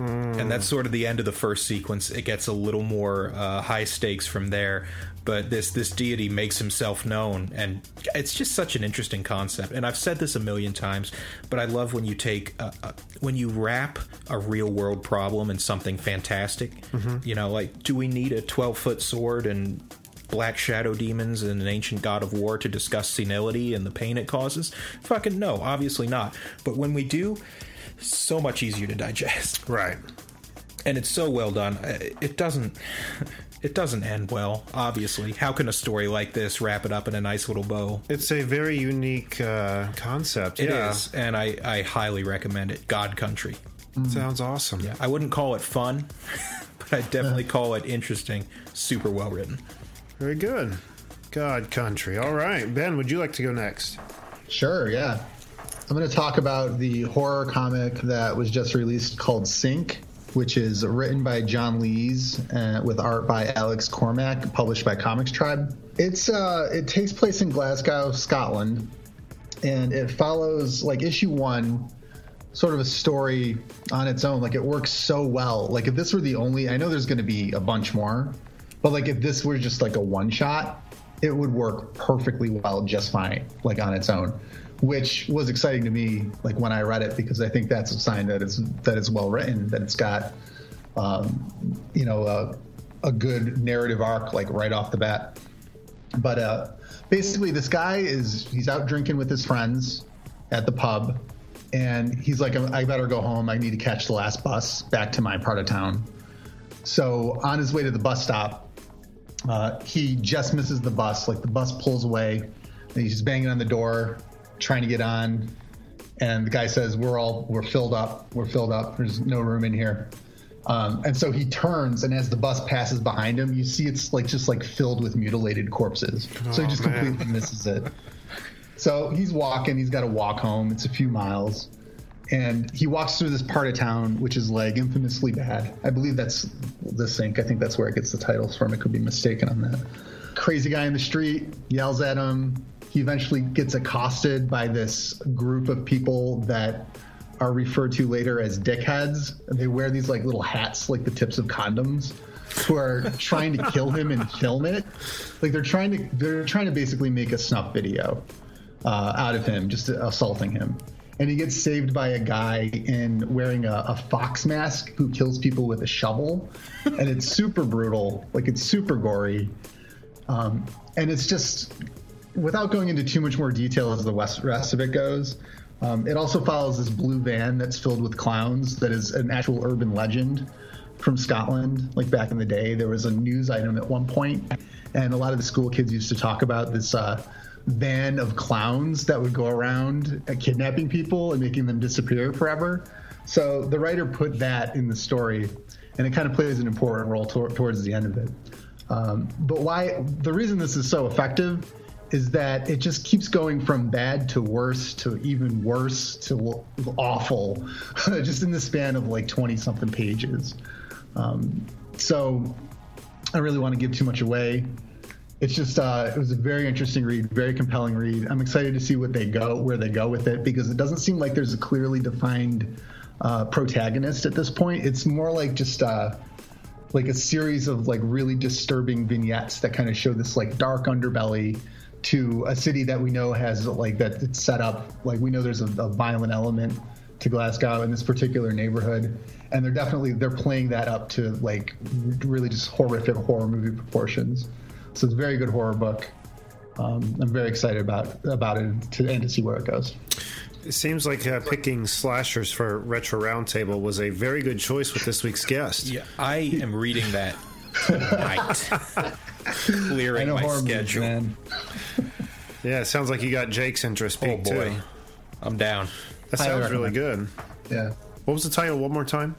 And that's sort of the end of the first sequence. It gets a little more uh, high stakes from there, but this this deity makes himself known, and it's just such an interesting concept. And I've said this a million times, but I love when you take a, a, when you wrap a real world problem in something fantastic. You know, like do we need a twelve foot sword and black shadow demons and an ancient god of war to discuss senility and the pain it causes? Fucking no, obviously not. But when we do, so much easier to digest Right. and it's so well done. Uh, It doesn't. It doesn't end well, obviously. How can a story like this wrap it up in a nice little bow? It's a very unique uh, concept. It is, yeah. and I, I highly recommend it. God Country. Sounds awesome. Yeah, I wouldn't call it fun, but I'd definitely call it interesting. Super well written. Very good. God Country. All right. Ben, would you like to go next? Sure, yeah. I'm going to talk about the horror comic that was just released called Sink, which is written by John Lees uh, with art by Alex Cormack, published by ComixTribe. It's uh, it takes place in Glasgow, Scotland, and it follows like issue one, sort of a story on its own. Like it works so well. Like if this were the only, I know there's going to be a bunch more, but like if this were just like a one shot, it would work perfectly well just fine, like on its own. Which was exciting to me, like when I read it, because I think that's a sign that it's that it's well written, that it's got, um, you know, a, a good narrative arc, like right off the bat. But uh, basically, this guy is he's out drinking with his friends at the pub, and he's like, "I better go home. I need to catch the last bus back to my part of town." So on his way to the bus stop, uh, he just misses the bus. Like the bus pulls away, and he's banging on the door, trying to get on. And the guy says, "We're all we're filled up. We're filled up. There's no room in here." Um, and so he turns, and as the bus passes behind him, you see it's like just like filled with mutilated corpses. so he just man. completely misses it. So he's walking. He's got to walk home. It's a few miles, and he walks through this part of town which is like infamously bad. I believe that's the sink. I think that's where it gets the titles from. It could be mistaken on that. Crazy guy in the street yells at him. He eventually gets accosted by this group of people that are referred to later as dickheads. They wear these like little hats, like the tips of condoms, who are trying to kill him and film it. Like they're trying to they're trying to basically make a snuff video uh, out of him, just assaulting him. And he gets saved by a guy in wearing a, a fox mask who kills people with a shovel, and it's super brutal. Like it's super gory, um, and it's just without going into too much more detail as the rest of it goes. Um, it also follows this blue van that's filled with clowns. That is an actual urban legend from Scotland. Like back in the day, there was a news item at one point, and a lot of the school kids used to talk about this uh, van of clowns that would go around uh, kidnapping people and making them disappear forever. So the writer put that in the story, and it kind of plays an important role tor- towards the end of it. Um, but why? The reason this is so effective is that it just keeps going from bad to worse to even worse to awful, just in the span of like 20 something pages. Um, so I really want to give too much away. It's just uh, it was a very interesting read, very compelling read. I'm excited to see what they go, where they go with it, because it doesn't seem like there's a clearly defined uh, protagonist at this point. It's more like just uh, like a series of like really disturbing vignettes that kind of show this like dark underbelly to a city that we know has like that it's set up like we know there's a, a violent element to Glasgow in this particular neighborhood, and they're definitely they're playing that up to like really just horrific horror movie proportions. So it's a very good horror book. Um, I'm very excited about about it to, and to see where it goes. It seems like uh, picking slashers for Retro Roundtable was a very good choice with this week's guest. Yeah, I am reading that tonight. Clearing know my schedule. man. Yeah, it sounds like you got Jake's interest Oh peaked boy, too. I'm down. That Highly sounds really good. Yeah, What was the title one more time?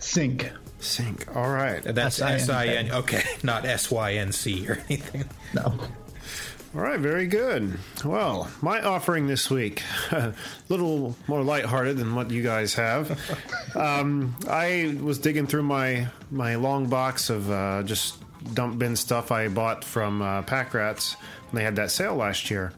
Sink. Sink. All right. That's S I S-I-N-K. N. Okay, not S Y N C or anything. No. All right, very good. Well, my offering this week, a little more lighthearted than what you guys have. Um, I was digging through my my long box of uh, just dump bin stuff I bought from uh, Pack Rats when they had that sale last year,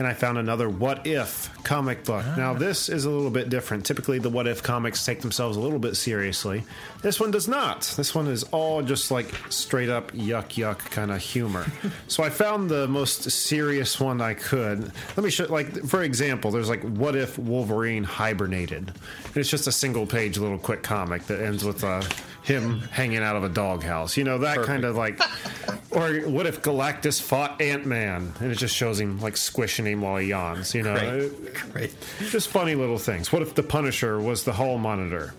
and I found another What If comic book. Now, this is a little bit different. Typically, the What If comics take themselves a little bit seriously. This one does not. This one is all just like straight up yuck yuck kind of humor. so I found the most serious one I could. Let me show. Like for example, there's like What If Wolverine hibernated, and it's just a single page little quick comic that ends with uh, him hanging out of a doghouse. You know that kind of like. Or what if Galactus fought Ant Man and it just shows him like squishing while he yawns? You know, Great, great. just funny little things. What if the Punisher was the Hall Monitor?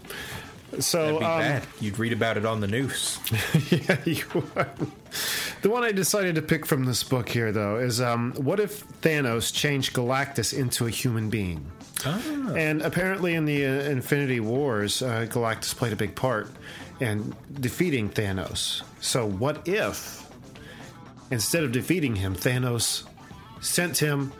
So That'd be um, bad. You'd read about it on the news. yeah, you are. The one I decided to pick from this book here, though, is um, what if Thanos changed Galactus into a human being? And apparently, in the uh, Infinity Wars, uh, Galactus played a big part in defeating Thanos. So, what if instead of defeating him, Thanos sent him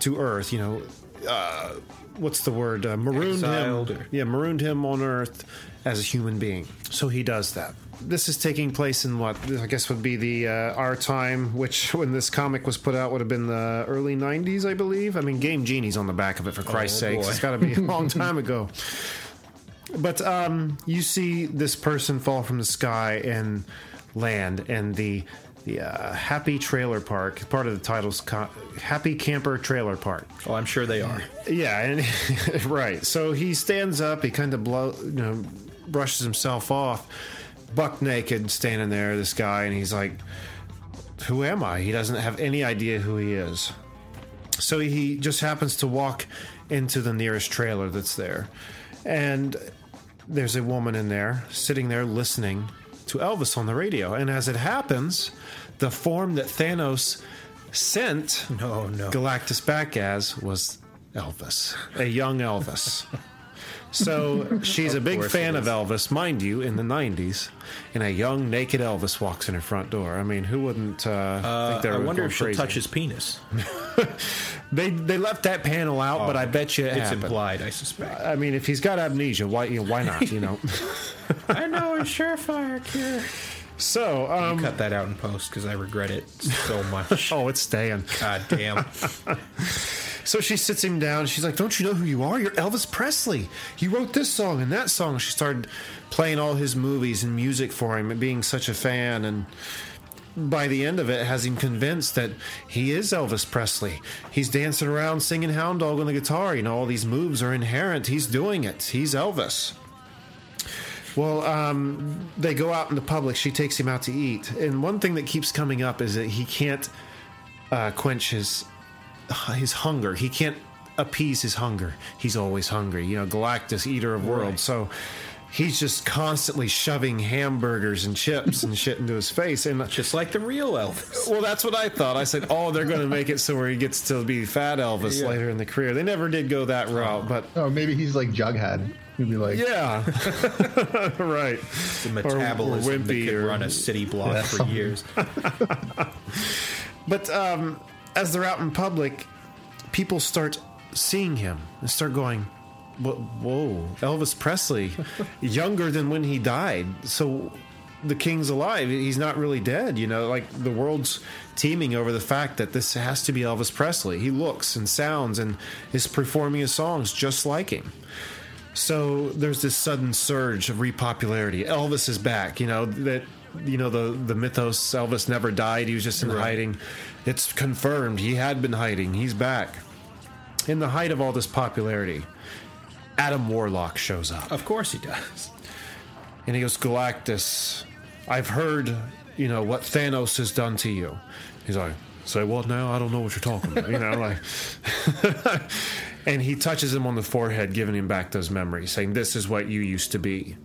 to Earth? You know, uh, what's the word? Uh, marooned Exiled him. Yeah, marooned him on Earth as a human being. So he does that. This is taking place in what I guess would be the uh, our time, which when this comic was put out would have been the early '90s, I believe. I mean, Game Genie's on the back of it for Christ's Oh, sakes. boy. It's got to be a long time ago. But um, you see this person fall from the sky and land, and the the uh, Happy Trailer Park, part of the title's co- Happy Camper Trailer Park. Oh, I'm sure they are. Yeah, and right. So he stands up. He kind of blow, you know, brushes himself off, buck naked, standing there. This guy, and he's like, "Who am I?" He doesn't have any idea who he is. So he just happens to walk into the nearest trailer that's there, and there's a woman in there sitting there listening to Elvis on the radio. And as it happens, the form that Thanos sent No, no. Galactus back as was Elvis, a young Elvis. So she's a big fan of. Elvis, mind you, in the 90s, and a young naked Elvis walks in her front door. I mean, who wouldn't uh, think they I wonder going if she'll touch his penis. They they left that panel out, but I bet you it It's happened. implied, I suspect. I mean, if he's got amnesia, why you know, why not? You know. I know a surefire cure. so um, Cut that out in post because I regret it so much. oh, it's staying. God damn. So she sits him down. She's like, "Don't you know who you are? You're Elvis Presley. You wrote this song and that song." She started playing all his movies and music for him, and being such a fan. And by the end of it, has him convinced that he is Elvis Presley. He's dancing around singing "Hound Dog" on the guitar. You know, all these moves are inherent. He's doing it. He's Elvis. Well, um, they go out in the public. She takes him out to eat, and one thing that keeps coming up is that he can't uh, quench his his hunger. He can't appease his hunger. He's always hungry. You know, Galactus, eater of worlds. So he's just constantly shoving hamburgers and chips and shit into his face. And Just like the real Elvis. well, that's what I thought. I said, oh, they're going to make it so where he gets to be fat Elvis Yeah. later in the career. They never did go that route, but Oh, maybe he's like Jughead. He'd be like, yeah, right. The metabolism that wimpy could or- run a city block Yeah, for years. But um, as they're out in public, people start seeing him and start going, "Whoa, whoa, Elvis Presley, younger than when he died." So the king's alive. He's not really dead. You know, like the world's teeming over the fact that this has to be Elvis Presley. He looks and sounds and is performing his songs just like him. So there's this sudden surge of repopularity. Elvis is back. You know that. You know the the mythos. Elvis never died. He was just in Right. hiding. It's confirmed. He had been hiding. He's back. In the height of all this popularity, Adam Warlock shows up. Of course he does. And he goes, Galactus, I've heard, you know, what Thanos has done to you. He's like, say what now? I don't know what you're talking about. You know, like. and he touches him on the forehead, giving him back those memories, saying, this is what you used to be.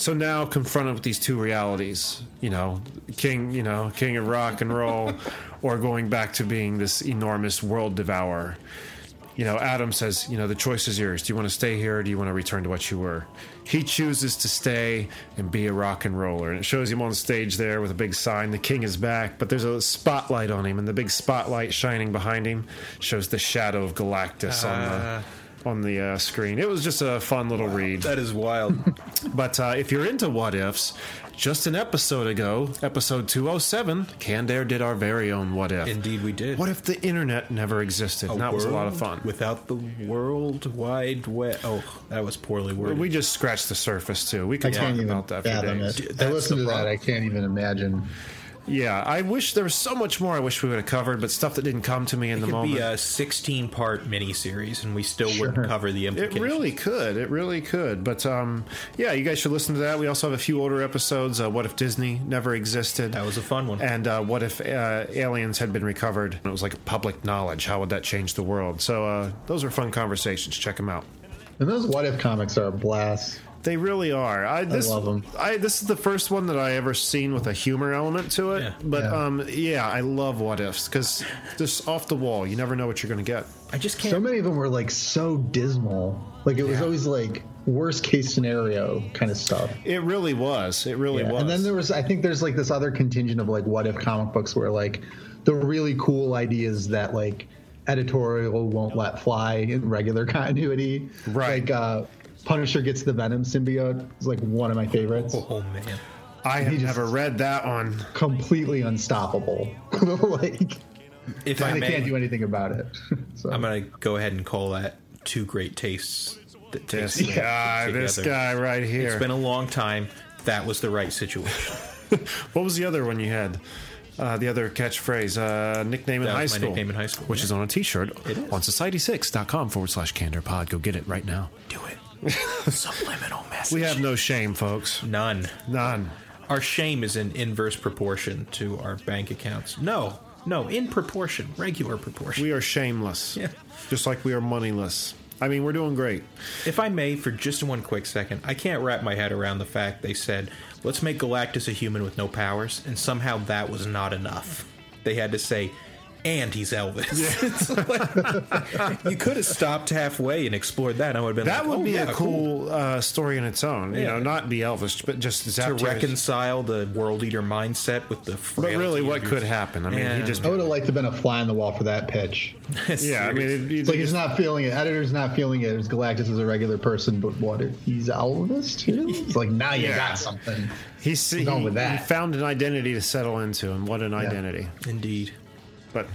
So now, confronted with these two realities, you know, king, you know, king of rock and roll, or going back to being this enormous world devourer, you know, Adam says, you know, the choice is yours. Do you want to stay here or do you want to return to what you were? He chooses to stay and be a rock and roller. And it shows him on stage there with a big sign, the king is back, but there's a spotlight on him, and the big spotlight shining behind him shows the shadow of Galactus Ah. on the on the uh, screen. It was just a fun little read. That is wild. But uh, if you're into what ifs, just an episode ago, episode 207, Canned Air did our very own what if. Indeed, we did. What if the internet never existed? And that was a lot of fun. Without the World Wide Web. Oh, that was poorly worded. We just scratched the surface too. We could talk can't even about that for days. it. I That's listen the to that. problem. I can't even imagine. Yeah, I wish there was so much more. I wish we would have covered, but stuff that didn't come to me in it the could moment. be a 16 part miniseries, and we still Sure. wouldn't cover the implications. it really could. It really could. But um, yeah, you guys should listen to that. We also have a few older episodes. Uh, what if Disney never existed? That was a fun one. And uh, what if uh, aliens had been recovered? And it was like public knowledge. How would that change the world? So uh, those are fun conversations. Check them out. And those what if comics are a blast. They really are. I, this, love 'em. I this is the first one that I ever seen with a humor element to it. Yeah. But Yeah. um, yeah, I love what ifs because just off the wall, you never know what you're going to get. I just can't. So many of them were like so dismal. Like it was Yeah. always like worst case scenario kind of stuff. It really was. It really Yeah. was. And then there was, I think there's like this other contingent of like what if comic books where like the really cool ideas that like editorial won't let fly in regular continuity. Right. Like uh, Punisher gets the Venom symbiote is like one of my favorites. oh man, I have never read that one. Completely unstoppable. like if I they may, can't do anything about it. so. I'm gonna go ahead and call that two great tastes. That This taste guy, this guy right here. It's been a long time. That was the right situation. what was the other one you had? Uh, the other catchphrase, uh, nickname in high school. nickname in high school, Which yeah. is on a t shirt on society6.com forward slash Canned Air pod. Go get it right now. Do it. Subliminal message. We have no shame, folks. none. None. Our shame is in inverse proportion to our bank accounts. No, no, in proportion, regular proportion. We are shameless. Yeah. Just like we are moneyless. I mean, we're doing great. If I may, for just one quick second, I can't wrap my head around the fact they said, let's make Galactus a human with no powers, and somehow that was not enough. They had to say, and he's Elvis. It's like- you could have stopped halfway and explored that. I would have been That like, would "Oh, be yeah, a cool uh, story in its own. You know, not be Elvis, but just to reconcile the world eater mindset with the. But really, what could happen? I mean, he just. I would have liked to have been a fly on the wall for that pitch. Yeah, I mean, it, It's like he's not feeling it. Editor's not feeling it. As Galactus is a regular person, but what if he's Elvis too? It's like now you Yeah. got something. he's, he, going with he that. found an identity to settle into, and what an identity. Indeed. But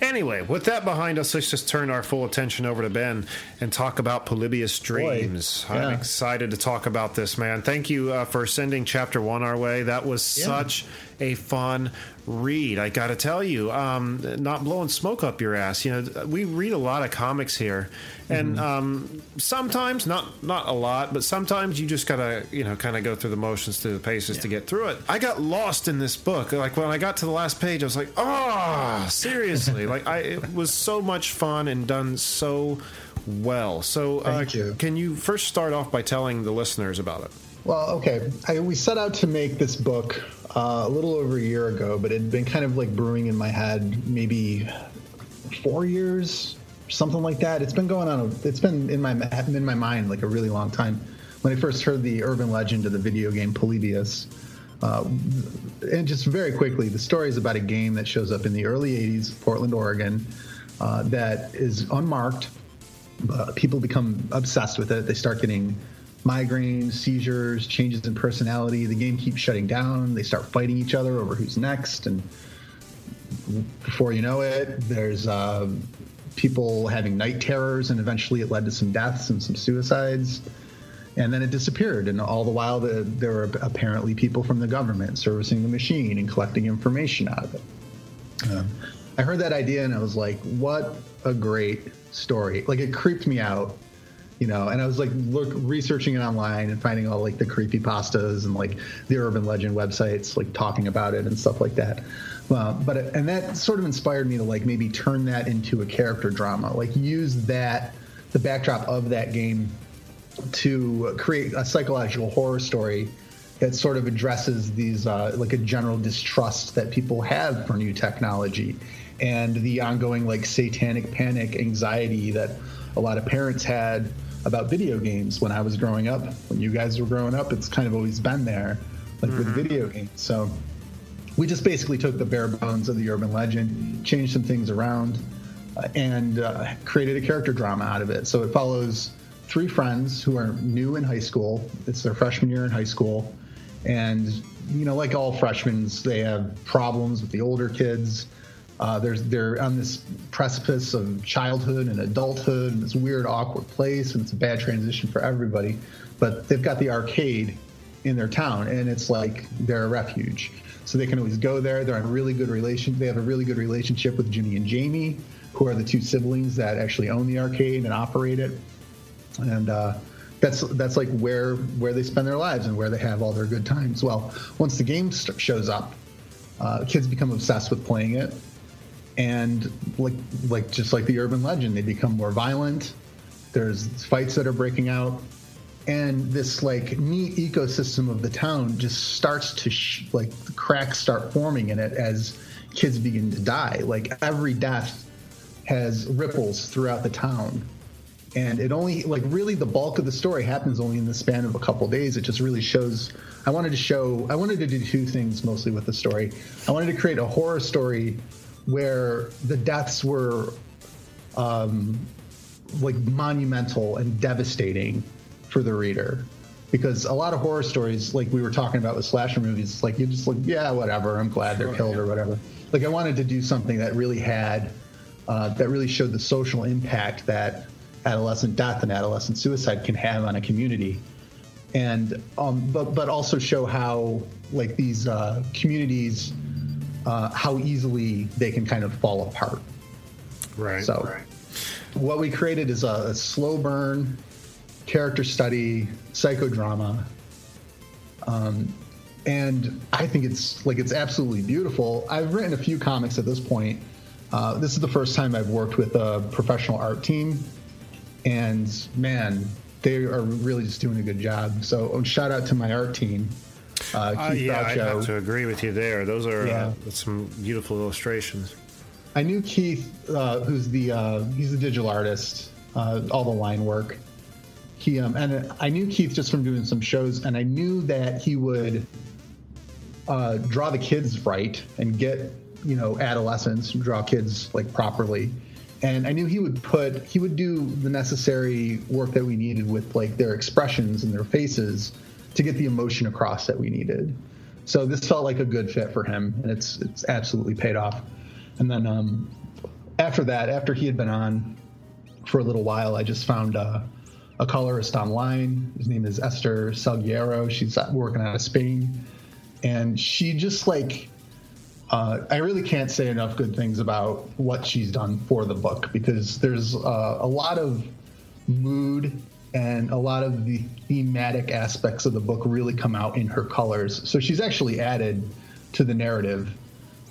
anyway, with that behind us, let's just turn our full attention over to Ben and talk about Polybius Dreams. Boy, I'm excited to talk about this, man. Thank you uh, for sending chapter one our way. That was Yeah. such a fun read. I got to tell you, um, not blowing smoke up your ass. You know, we read a lot of comics here, and Mm-hmm. um, sometimes not not a lot, but sometimes you just gotta you know kind of go through the motions, through the paces to get through it. I got lost in this book. Like when I got to the last page, I was like, oh, seriously! like I, it was so much fun and done so well. So, uh, you. can you first start off by telling the listeners about it? Well, okay. I, we set out to make this book uh, a little over a year ago, but it had been kind of like brewing in my head maybe four years, something like that. It's been going on. It's been in my in my mind like a really long time. When I first heard the urban legend of the video game Polybius, uh, and just very quickly, the story is about a game that shows up in the early '80s, Portland, Oregon, uh, that is unmarked uh, people become obsessed with it. They start getting migraines, seizures, changes in personality. The game keeps shutting down. They start fighting each other over who's next, and before you know it, there's uh, people having night terrors, and eventually it led to some deaths and some suicides. and then it disappeared. And all the while, the, there were apparently people from the government servicing the machine and collecting information out of it. Um, I heard that idea and I was like, what a great story. Like it creeped me out, you know, and I was like look researching it online and finding all like the creepy pastas and like the urban legend websites like talking about it and stuff like that. Uh, but and that sort of inspired me to like maybe turn that into a character drama, like use that the backdrop of that game to create a psychological horror story that sort of addresses these uh, like a general distrust that people have for new technology and the ongoing like satanic panic anxiety that a lot of parents had about video games when I was growing up. When you guys were growing up, it's kind of always been there, like mm-hmm. with video games. So we just basically took the bare bones of the urban legend, changed some things around, uh, and uh, created a character drama out of it. So it follows three friends who are new in high school. It's their freshman year in high school. And, you know, like all freshmen, they have problems with the older kids. Uh, there's they're on this precipice of childhood and adulthood in this weird, awkward place, and it's a bad transition for everybody. But they've got the arcade in their town, and it's like they're a refuge. So they can always go there. They're in a really good relation. They have a really good relationship with Jimmy and Jamie, who are the two siblings that actually own the arcade and operate it. And uh, that's that's like where where they spend their lives and where they have all their good times. Well, once the game shows up, uh, kids become obsessed with playing it and like like just like the urban legend, they become more violent. There's fights that are breaking out, and this like neat ecosystem of the town just starts to sh- like cracks start forming in it as kids begin to die. Like every death has ripples throughout the town. And it only like really the bulk of the story happens only in the span of a couple of days. It just really shows. I wanted to show. I wanted to do two things mostly with the story. I wanted to create a horror story where the deaths were um, like monumental and devastating for the reader. Because a lot of horror stories like we were talking about with slasher movies it's like you just like yeah whatever i'm glad they're killed or whatever. Like i wanted to do something that really had uh, that really showed the social impact that adolescent death and adolescent suicide can have on a community. And um, but but also show how like these uh, communities uh, how easily they can kind of fall apart. Right. So, right. what we created is a, a slow burn character study psychodrama. Um, and I think it's like it's absolutely beautiful. I've written a few comics at this point. Uh, this is the first time I've worked with a professional art team, and man, they are really just doing a good job. So, shout out to my art team. Uh, uh, yeah, I have to agree with you there. Those are yeah. uh, some beautiful illustrations. I knew Keith, uh, who's the uh, he's the digital artist, uh, all the line work. He um, and I knew Keith just from doing some shows, and I knew that he would draw the kids right and get you know adolescents draw kids like properly and I knew he would put he would do the necessary work that we needed with like their expressions and their faces to get the emotion across that we needed. So this felt like a good fit for him, and it's it's absolutely paid off. And then um, after that, after he had been on for a little while, I just found uh, a colorist online. His name is Esther Salguero. She's working out of Spain, and she just like uh, I really can't say enough good things about what she's done for the book because there's uh, a lot of mood and a lot of the thematic aspects of the book really come out in her colors. So she's actually added to the narrative,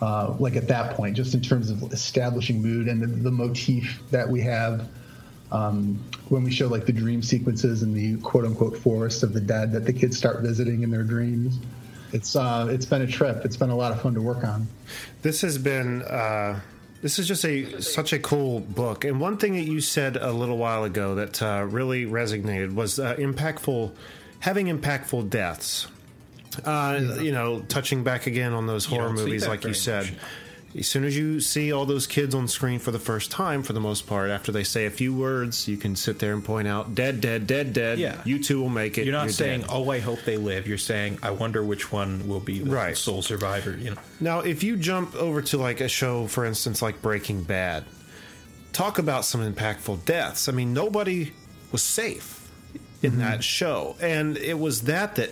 uh, like at that point, just in terms of establishing mood and the, the motif that we have um, when we show like the dream sequences in the quote unquote forest of the dead that the kids start visiting in their dreams. It's uh, it's been a trip. It's been a lot of fun to work on. This has been. Uh this is just a such a cool book. And one thing that you said a little while ago that uh, really resonated was uh, impactful, having impactful deaths. Uh, yeah. You know, touching back again on those horror movies, like you said. Much as soon as you see all those kids on screen for the first time, for the most part, after they say a few words, you can sit there and point out, dead, dead, dead, dead. Yeah. You two will make it. You're not You're saying, dead. oh, I hope they live. You're saying, I wonder which one will be the right. sole survivor. You know. Now, if you jump over to like a show, for instance, like Breaking Bad, talk about some impactful deaths. I mean, nobody was safe in mm-hmm. that show, and it was that that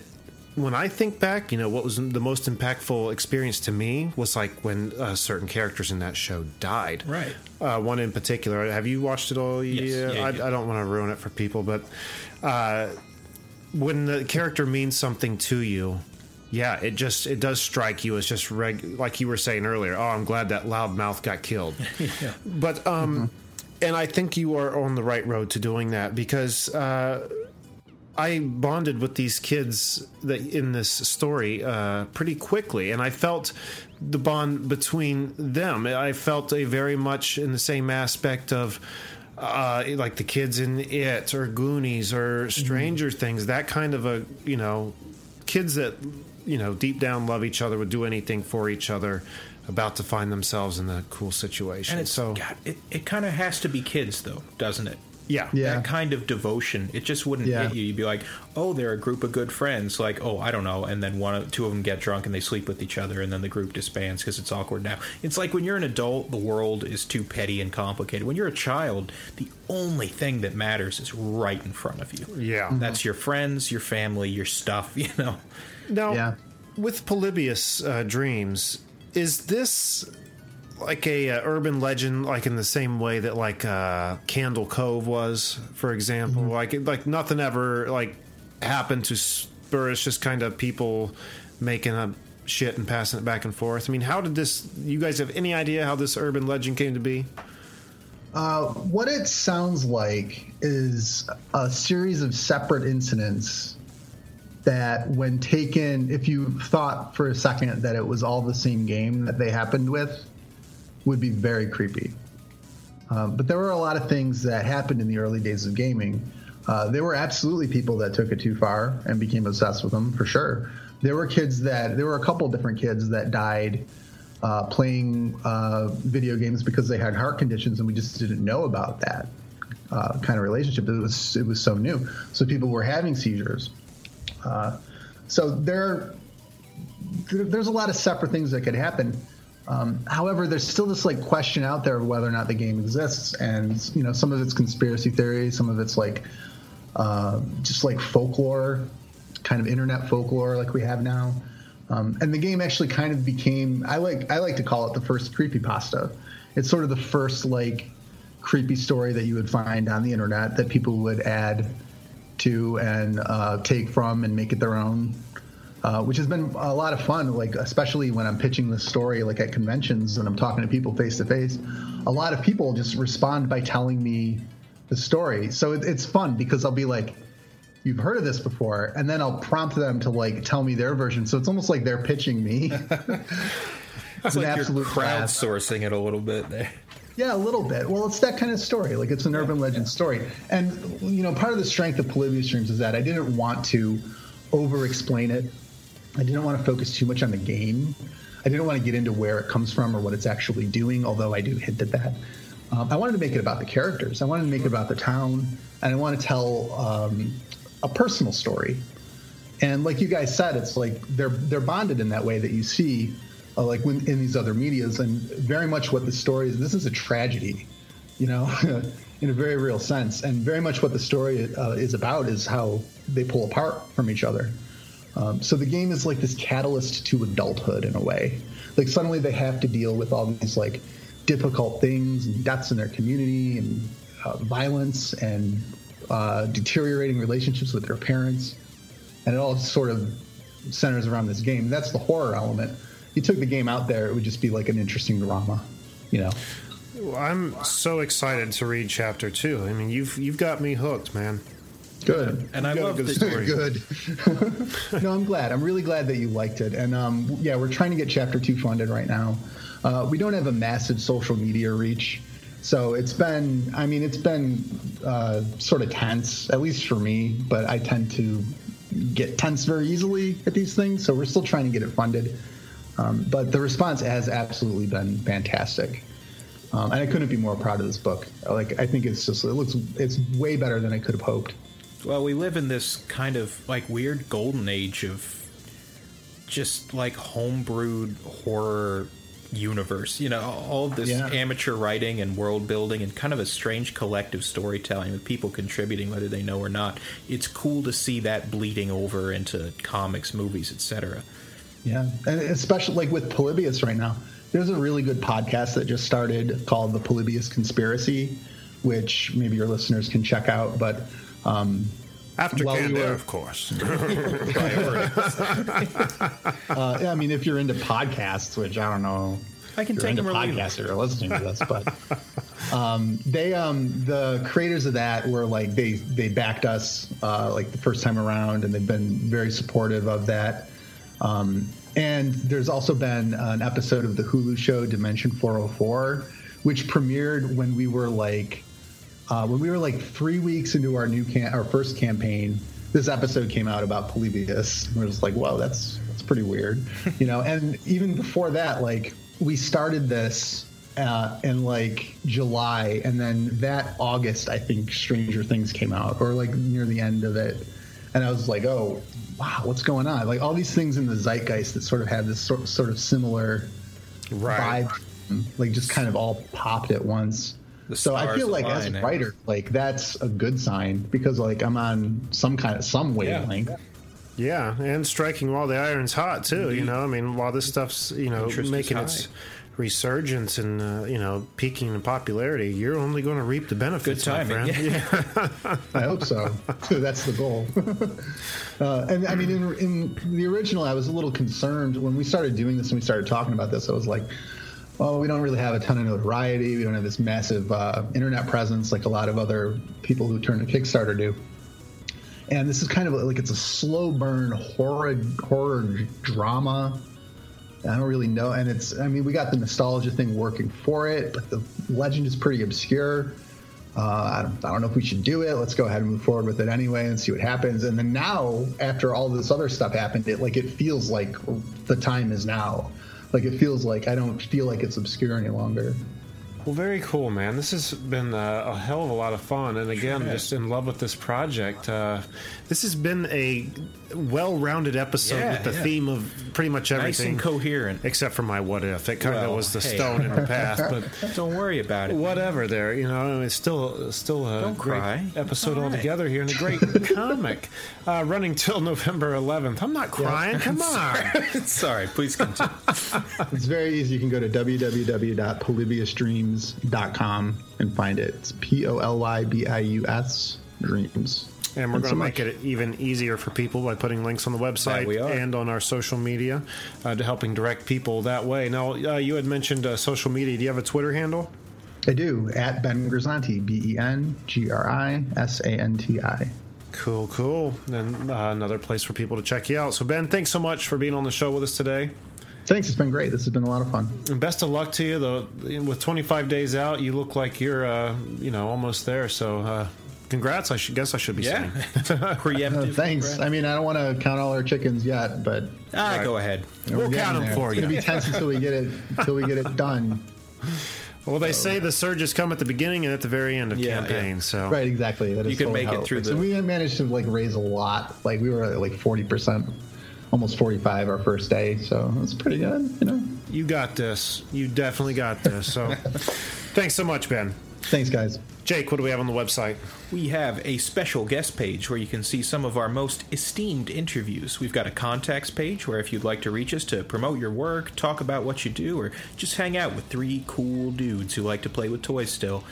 when I think back, you know, what was the most impactful experience to me was like when uh, certain characters in that show died. Right. Uh, one in particular. Have you watched it all? Yes. Yeah. Yeah, I, yeah. I don't want to ruin it for people, but uh, when the character means something to you, yeah, it just it does strike you as just reg- like you were saying earlier. Oh, I'm glad that loudmouth got killed. yeah. But um, and I think you are on the right road to doing that because uh, I bonded with these kids that in this story uh, pretty quickly, and I felt the bond between them. I felt a very much in the same aspect of. Uh, like the kids in it or Goonies or Stranger Things, that kind of a you know, kids that you know deep down love each other would do anything for each other, about to find themselves in a cool situation. And so God, it, it kind of has to be kids though, doesn't it? Yeah, Yeah. That kind of devotion, it just wouldn't Yeah. hit you. You'd be like, "Oh, they're a group of good friends." Like, "Oh, I don't know," and then one, of, two of them get drunk and they sleep with each other, and then the group disbands because it's awkward now. It's like when you're an adult, the world is too petty and complicated. When you're a child, the only thing that matters is right in front of you. Yeah. that's your friends, your family, your stuff. You know. Now, Yeah. with Polybius uh, Dreams, is this like a uh, urban legend, like in the same way that like uh, Candle Cove was, for example? Like, it- like nothing ever like happened to spur. It's just kind of people making up shit and passing it back and forth. I mean, how did this? You guys have any idea how this urban legend came to be? Uh, what it sounds like is a series of separate incidents that, when taken, if you thought for a second that it was all the same game that they happened with, would be very creepy. Um, but there were a lot of things that happened in the early days of gaming. Uh, there were absolutely people that took it too far and became obsessed with them, for sure. There were kids that, there were a couple different kids that died uh, playing uh, video games because they had heart conditions, and we just didn't know about that uh, kind of relationship. It was it was so new. So people were having seizures. Uh, so there, there- there's a lot of separate things that could happen. Um, however, there's still this like question out there of whether or not the game exists, and you know some of it's conspiracy theory, some of it's like uh, just like folklore, kind of internet folklore like we have now. Um, and the game actually kind of became I like I like to call it the first creepypasta. It's sort of the first like creepy story that you would find on the internet that people would add to and uh, take from and make it their own. Uh, which has been a lot of fun, like especially when I'm pitching this story, like at conventions and I'm talking to people face to face. A lot of people just respond by telling me the story, so it, it's fun because I'll be like, "You've heard of this before," and then I'll prompt them to like tell me their version. So it's almost like they're pitching me. It's an like you're absolute crowdsourcing it a little bit there. Yeah, a little bit. Well, it's that kind of story. Like it's an urban legend story. And you know, part of the strength of Polybius Dreams is that I didn't want to over explain it. I didn't want to focus too much on the game. I didn't want to get into where it comes from or what it's actually doing, although I do hint at that. Um, I wanted to make it about the characters. I wanted to make it about the town, and I want to tell um, a personal story. And like you guys said, it's like they're they're bonded in that way that you see, uh, like when in these other medias, and very much what the story is. This is a tragedy, you know, in a very real sense, and very much what the story uh, is about is how they pull apart from each other. Um, so the game is like this catalyst to adulthood in a way. Like suddenly they have to deal with all these like difficult things and deaths in their community and uh, violence and uh, deteriorating relationships with their parents and it all sort of centers around this game. That's the horror element. You took the game out there, it would just be like an interesting drama, you know. I'm so excited to read chapter two. I mean, you've you've got me hooked, man. Good. And I love good story. Good. no, I'm glad. I'm really glad that you liked it. And um, yeah, we're trying to get chapter two funded right now. Uh, we don't have a massive social media reach. So it's been, I mean, it's been uh, sort of tense, at least for me, but I tend to get tense very easily at these things. So we're still trying to get it funded. Um, but the response has absolutely been fantastic. Um, and I couldn't be more proud of this book. Like, I think it's just, it looks, it's way better than I could have hoped. Well, we live in this kind of like weird golden age of just like homebrewed horror universe. You know, all this Yeah. amateur writing and world building and kind of a strange collective storytelling with people contributing whether they know or not. It's cool to see that bleeding over into comics, movies, etc. Yeah, and especially like with Polybius right now. There's a really good podcast that just started called the Polybius Conspiracy, which maybe your listeners can check out. But um, After While we were- of course. uh, yeah, I mean, if you're into podcasts, which I don't know, I can if you're take into them or leave 'em. podcasts or listening to this, but um, they um, the creators of that were like they they backed us uh, like the first time around, and they've been very supportive of that. Um, and there's also been an episode of the Hulu show Dimension 404, which premiered when we were like uh, when we were like three weeks into our new cam- our first campaign. This episode came out about Polybius. We're just like, whoa, that's that's pretty weird, you know. And even before that, like we started this uh, in like July, and then that August, I think Stranger Things came out, or like near the end of it, and I was like, oh, wow, what's going on? Like all these things in the zeitgeist that sort of had this sort sort of similar Right. vibe, like just kind of all popped at once. The so I feel like as a writer, like that's a good sign because like I'm on some kind of some wavelength. Yeah, and striking while the iron's hot too. You know, I mean, while this stuff's you know Interest making its resurgence and uh, you know peaking in popularity, you're only going to reap the benefits. Good my timing, friend. yeah. I hope so. that's the goal. uh, and I mean, in, in the original, I was a little concerned when we started doing this and we started talking about this. I was like, well, we don't really have a ton of notoriety. We don't have this massive uh, internet presence like a lot of other people who turn to Kickstarter do. And this is kind of like it's a slow burn horror horror drama. I don't really know, and it's I mean we got the nostalgia thing working for it, but the legend is pretty obscure. Uh, I, don't, I don't know if we should do it. Let's go ahead and move forward with it anyway and see what happens. And then now, after all this other stuff happened, it like it feels like the time is now. Like it feels like I don't feel like it's obscure any longer. Well, very cool, man. This has been uh, a hell of a lot of fun, and again, just in love with this project. Uh, this has been a well-rounded episode Yeah, with the yeah. theme of pretty much Nice everything, and coherent. except for my what if. It kind of Well, was the hey. stone in the path, but Don't worry about it. whatever. There, you know, it's still still a Don't great cry. episode All right. altogether here, and a great comic uh, running till November 11th. I'm not crying. Come on. Sorry, please continue. It's very easy. You can go to www.polybiusdreams.com and find it. It's P O L Y B I U S dreams. And we're going to so make it even easier for people by putting links on the website That we are. and on our social media uh, to helping direct people that way. Now, uh, you had mentioned uh, social media. Do you have a Twitter handle? I do at Ben Grisanti, B E N G R I S A N T I. Cool, cool. And uh, another place for people to check you out. So, Ben, thanks so much for being on the show with us today. Thanks. It's been great. This has been a lot of fun. And best of luck to you. Though, with 25 days out, you look like you're, uh, you know, almost there. So, uh, congrats. I should guess I should be Yeah. saying. Uh, Preemptive. thanks. I mean, I don't want to count all our chickens yet, but Ah, go ahead. We'll we're getting count 'em there. for It's you. gonna be tense until we get it until we get it done. Well, they say the surges come at the beginning and at the very end of Yeah, campaigns. So, Right, exactly. That is You can make how it through works. the- And we managed to like raise a lot. Like we were at like forty percent, almost forty five our first day. So it's pretty good. You know. you got this. You definitely got this. So, thanks so much, Ben. Thanks, guys. Jake, what do we have on the website? We have a special guest page where you can see some of our most esteemed interviews. We've got a contacts page where if you'd like to reach us to promote your work, talk about what you do, or just hang out with three cool dudes who like to play with toys still,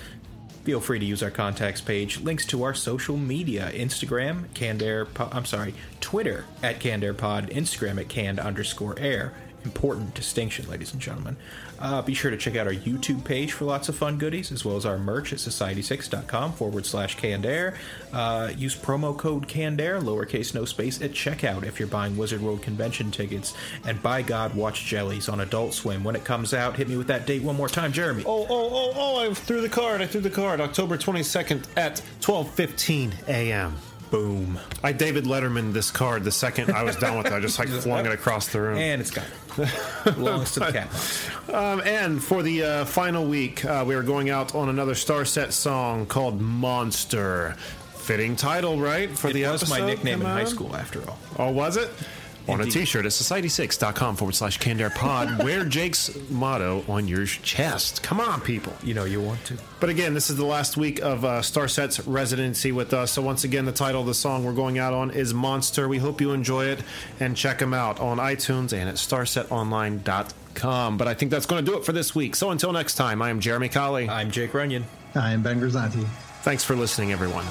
feel free to use our contacts page. Links to our social media Instagram, Canned Air, I'm sorry, Twitter at CannedAirPod, Instagram at Canned underscore air. Important distinction, ladies and gentlemen. Uh, be sure to check out our YouTube page for lots of fun goodies, as well as our merch at society6.com forward slash Canned Air. Uh, use promo code Canned Air, lowercase no space, at checkout if you're buying Wizard World convention tickets. And by God, watch Jellies on Adult Swim. When it comes out, hit me with that date one more time, Jeremy. Oh, oh, oh, oh! I threw the card. I threw the card. October 22nd at 12:15 a.m. Boom. I David Letterman this card the second I was done with it. I just like flung it across the room. And it's it. Belongs to the cat. Um, and for the uh, final week, uh, we are going out on another Starset song called "Monster." Fitting title, right? For It the was episode. my nickname in high school, after all. Oh, was it? on Indeed. a t-shirt at society6.com forward slash Canned Air Pod. wear Jake's motto on your chest. Come on, people. You know you want to. But again, this is the last week of uh, Starset's residency with us. So once again, the title of the song we're going out on is Monster. We hope you enjoy it and check them out on iTunes and at starsetonline.com. But I think that's going to do it for this week. So until next time, I am Jeremy Colley. I'm Jake Runyon. I am Ben Grisanti. Thanks for listening, everyone.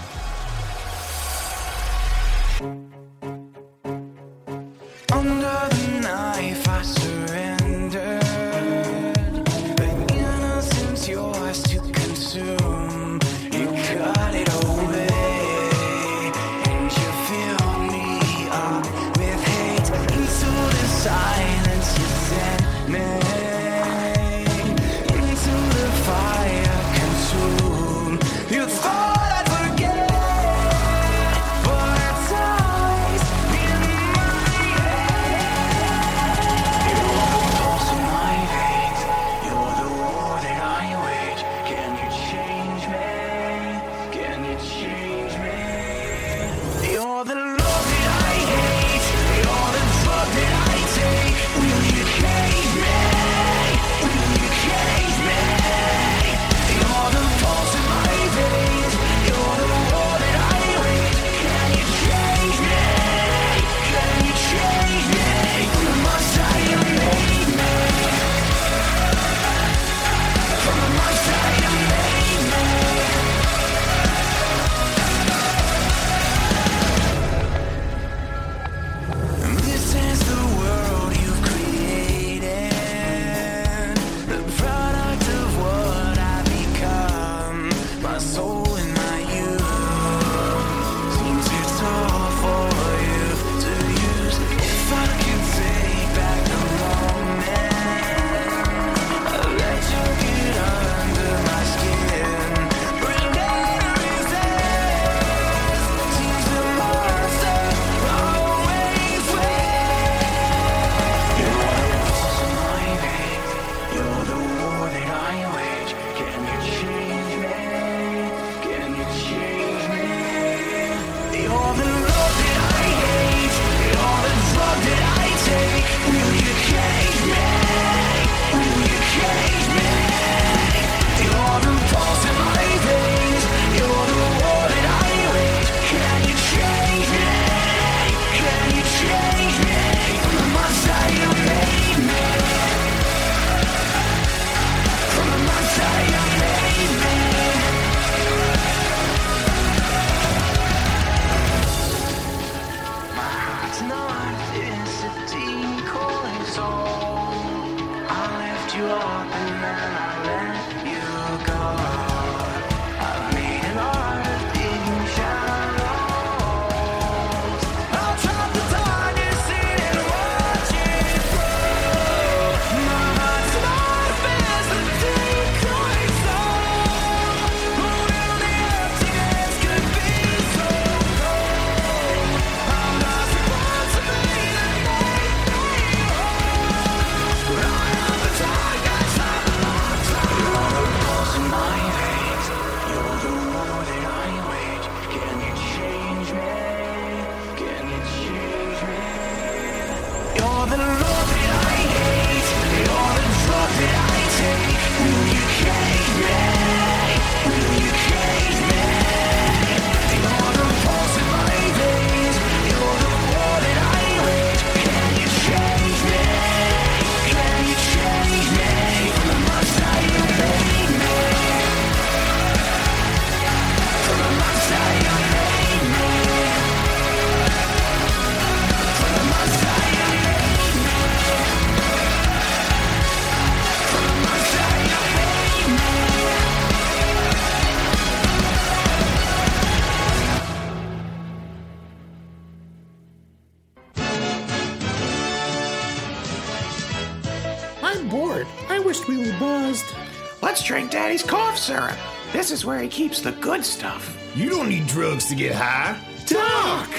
where he keeps the good stuff. You don't need drugs to get high. Talk!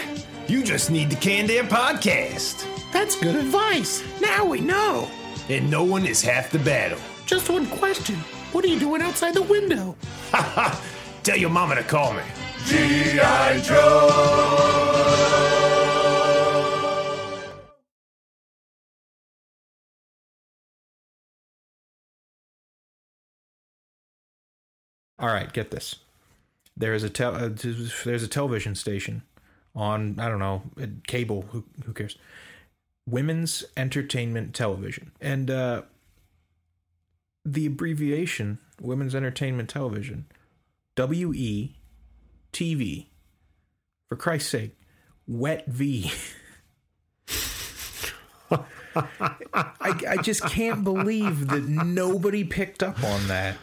You just need the Can podcast. That's good advice. Now we know. And no one is half the battle. Just one question. What are you doing outside the window? Ha ha! Tell your mama to call me. G.I. Joe! All right, get this. There is a tel- uh, there's a television station on I don't know cable. Who who cares? Women's Entertainment Television, and uh, the abbreviation Women's Entertainment Television, W E TV. For Christ's sake, Wet V. I, I just can't believe that nobody picked up on that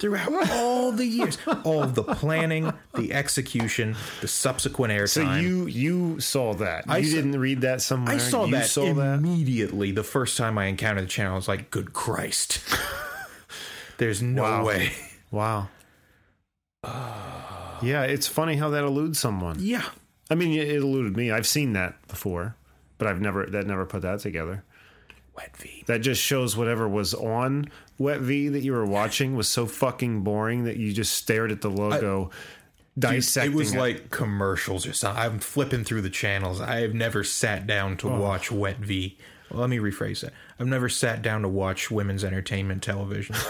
throughout all the years, all the planning, the execution, the subsequent airtime. So you you saw that? I you saw- didn't read that somewhere? I saw you that Saw that? immediately the first time I encountered the channel. I was like, "Good Christ!" There's no Wow. way. Wow. yeah, it's funny how that eludes someone. Yeah, I mean, it eluded me. I've seen that before, but I've never that never put that together. Wet V. That just shows whatever was on Wet V that you were watching was so fucking boring that you just stared at the logo, dissecting. it was like commercials or something. I'm flipping through the channels. I have never sat down to oh. watch Wet V. Well, let me rephrase that. I've never sat down to watch women's entertainment television.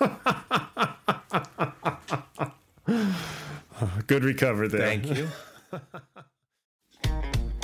good recovery there. Thank you.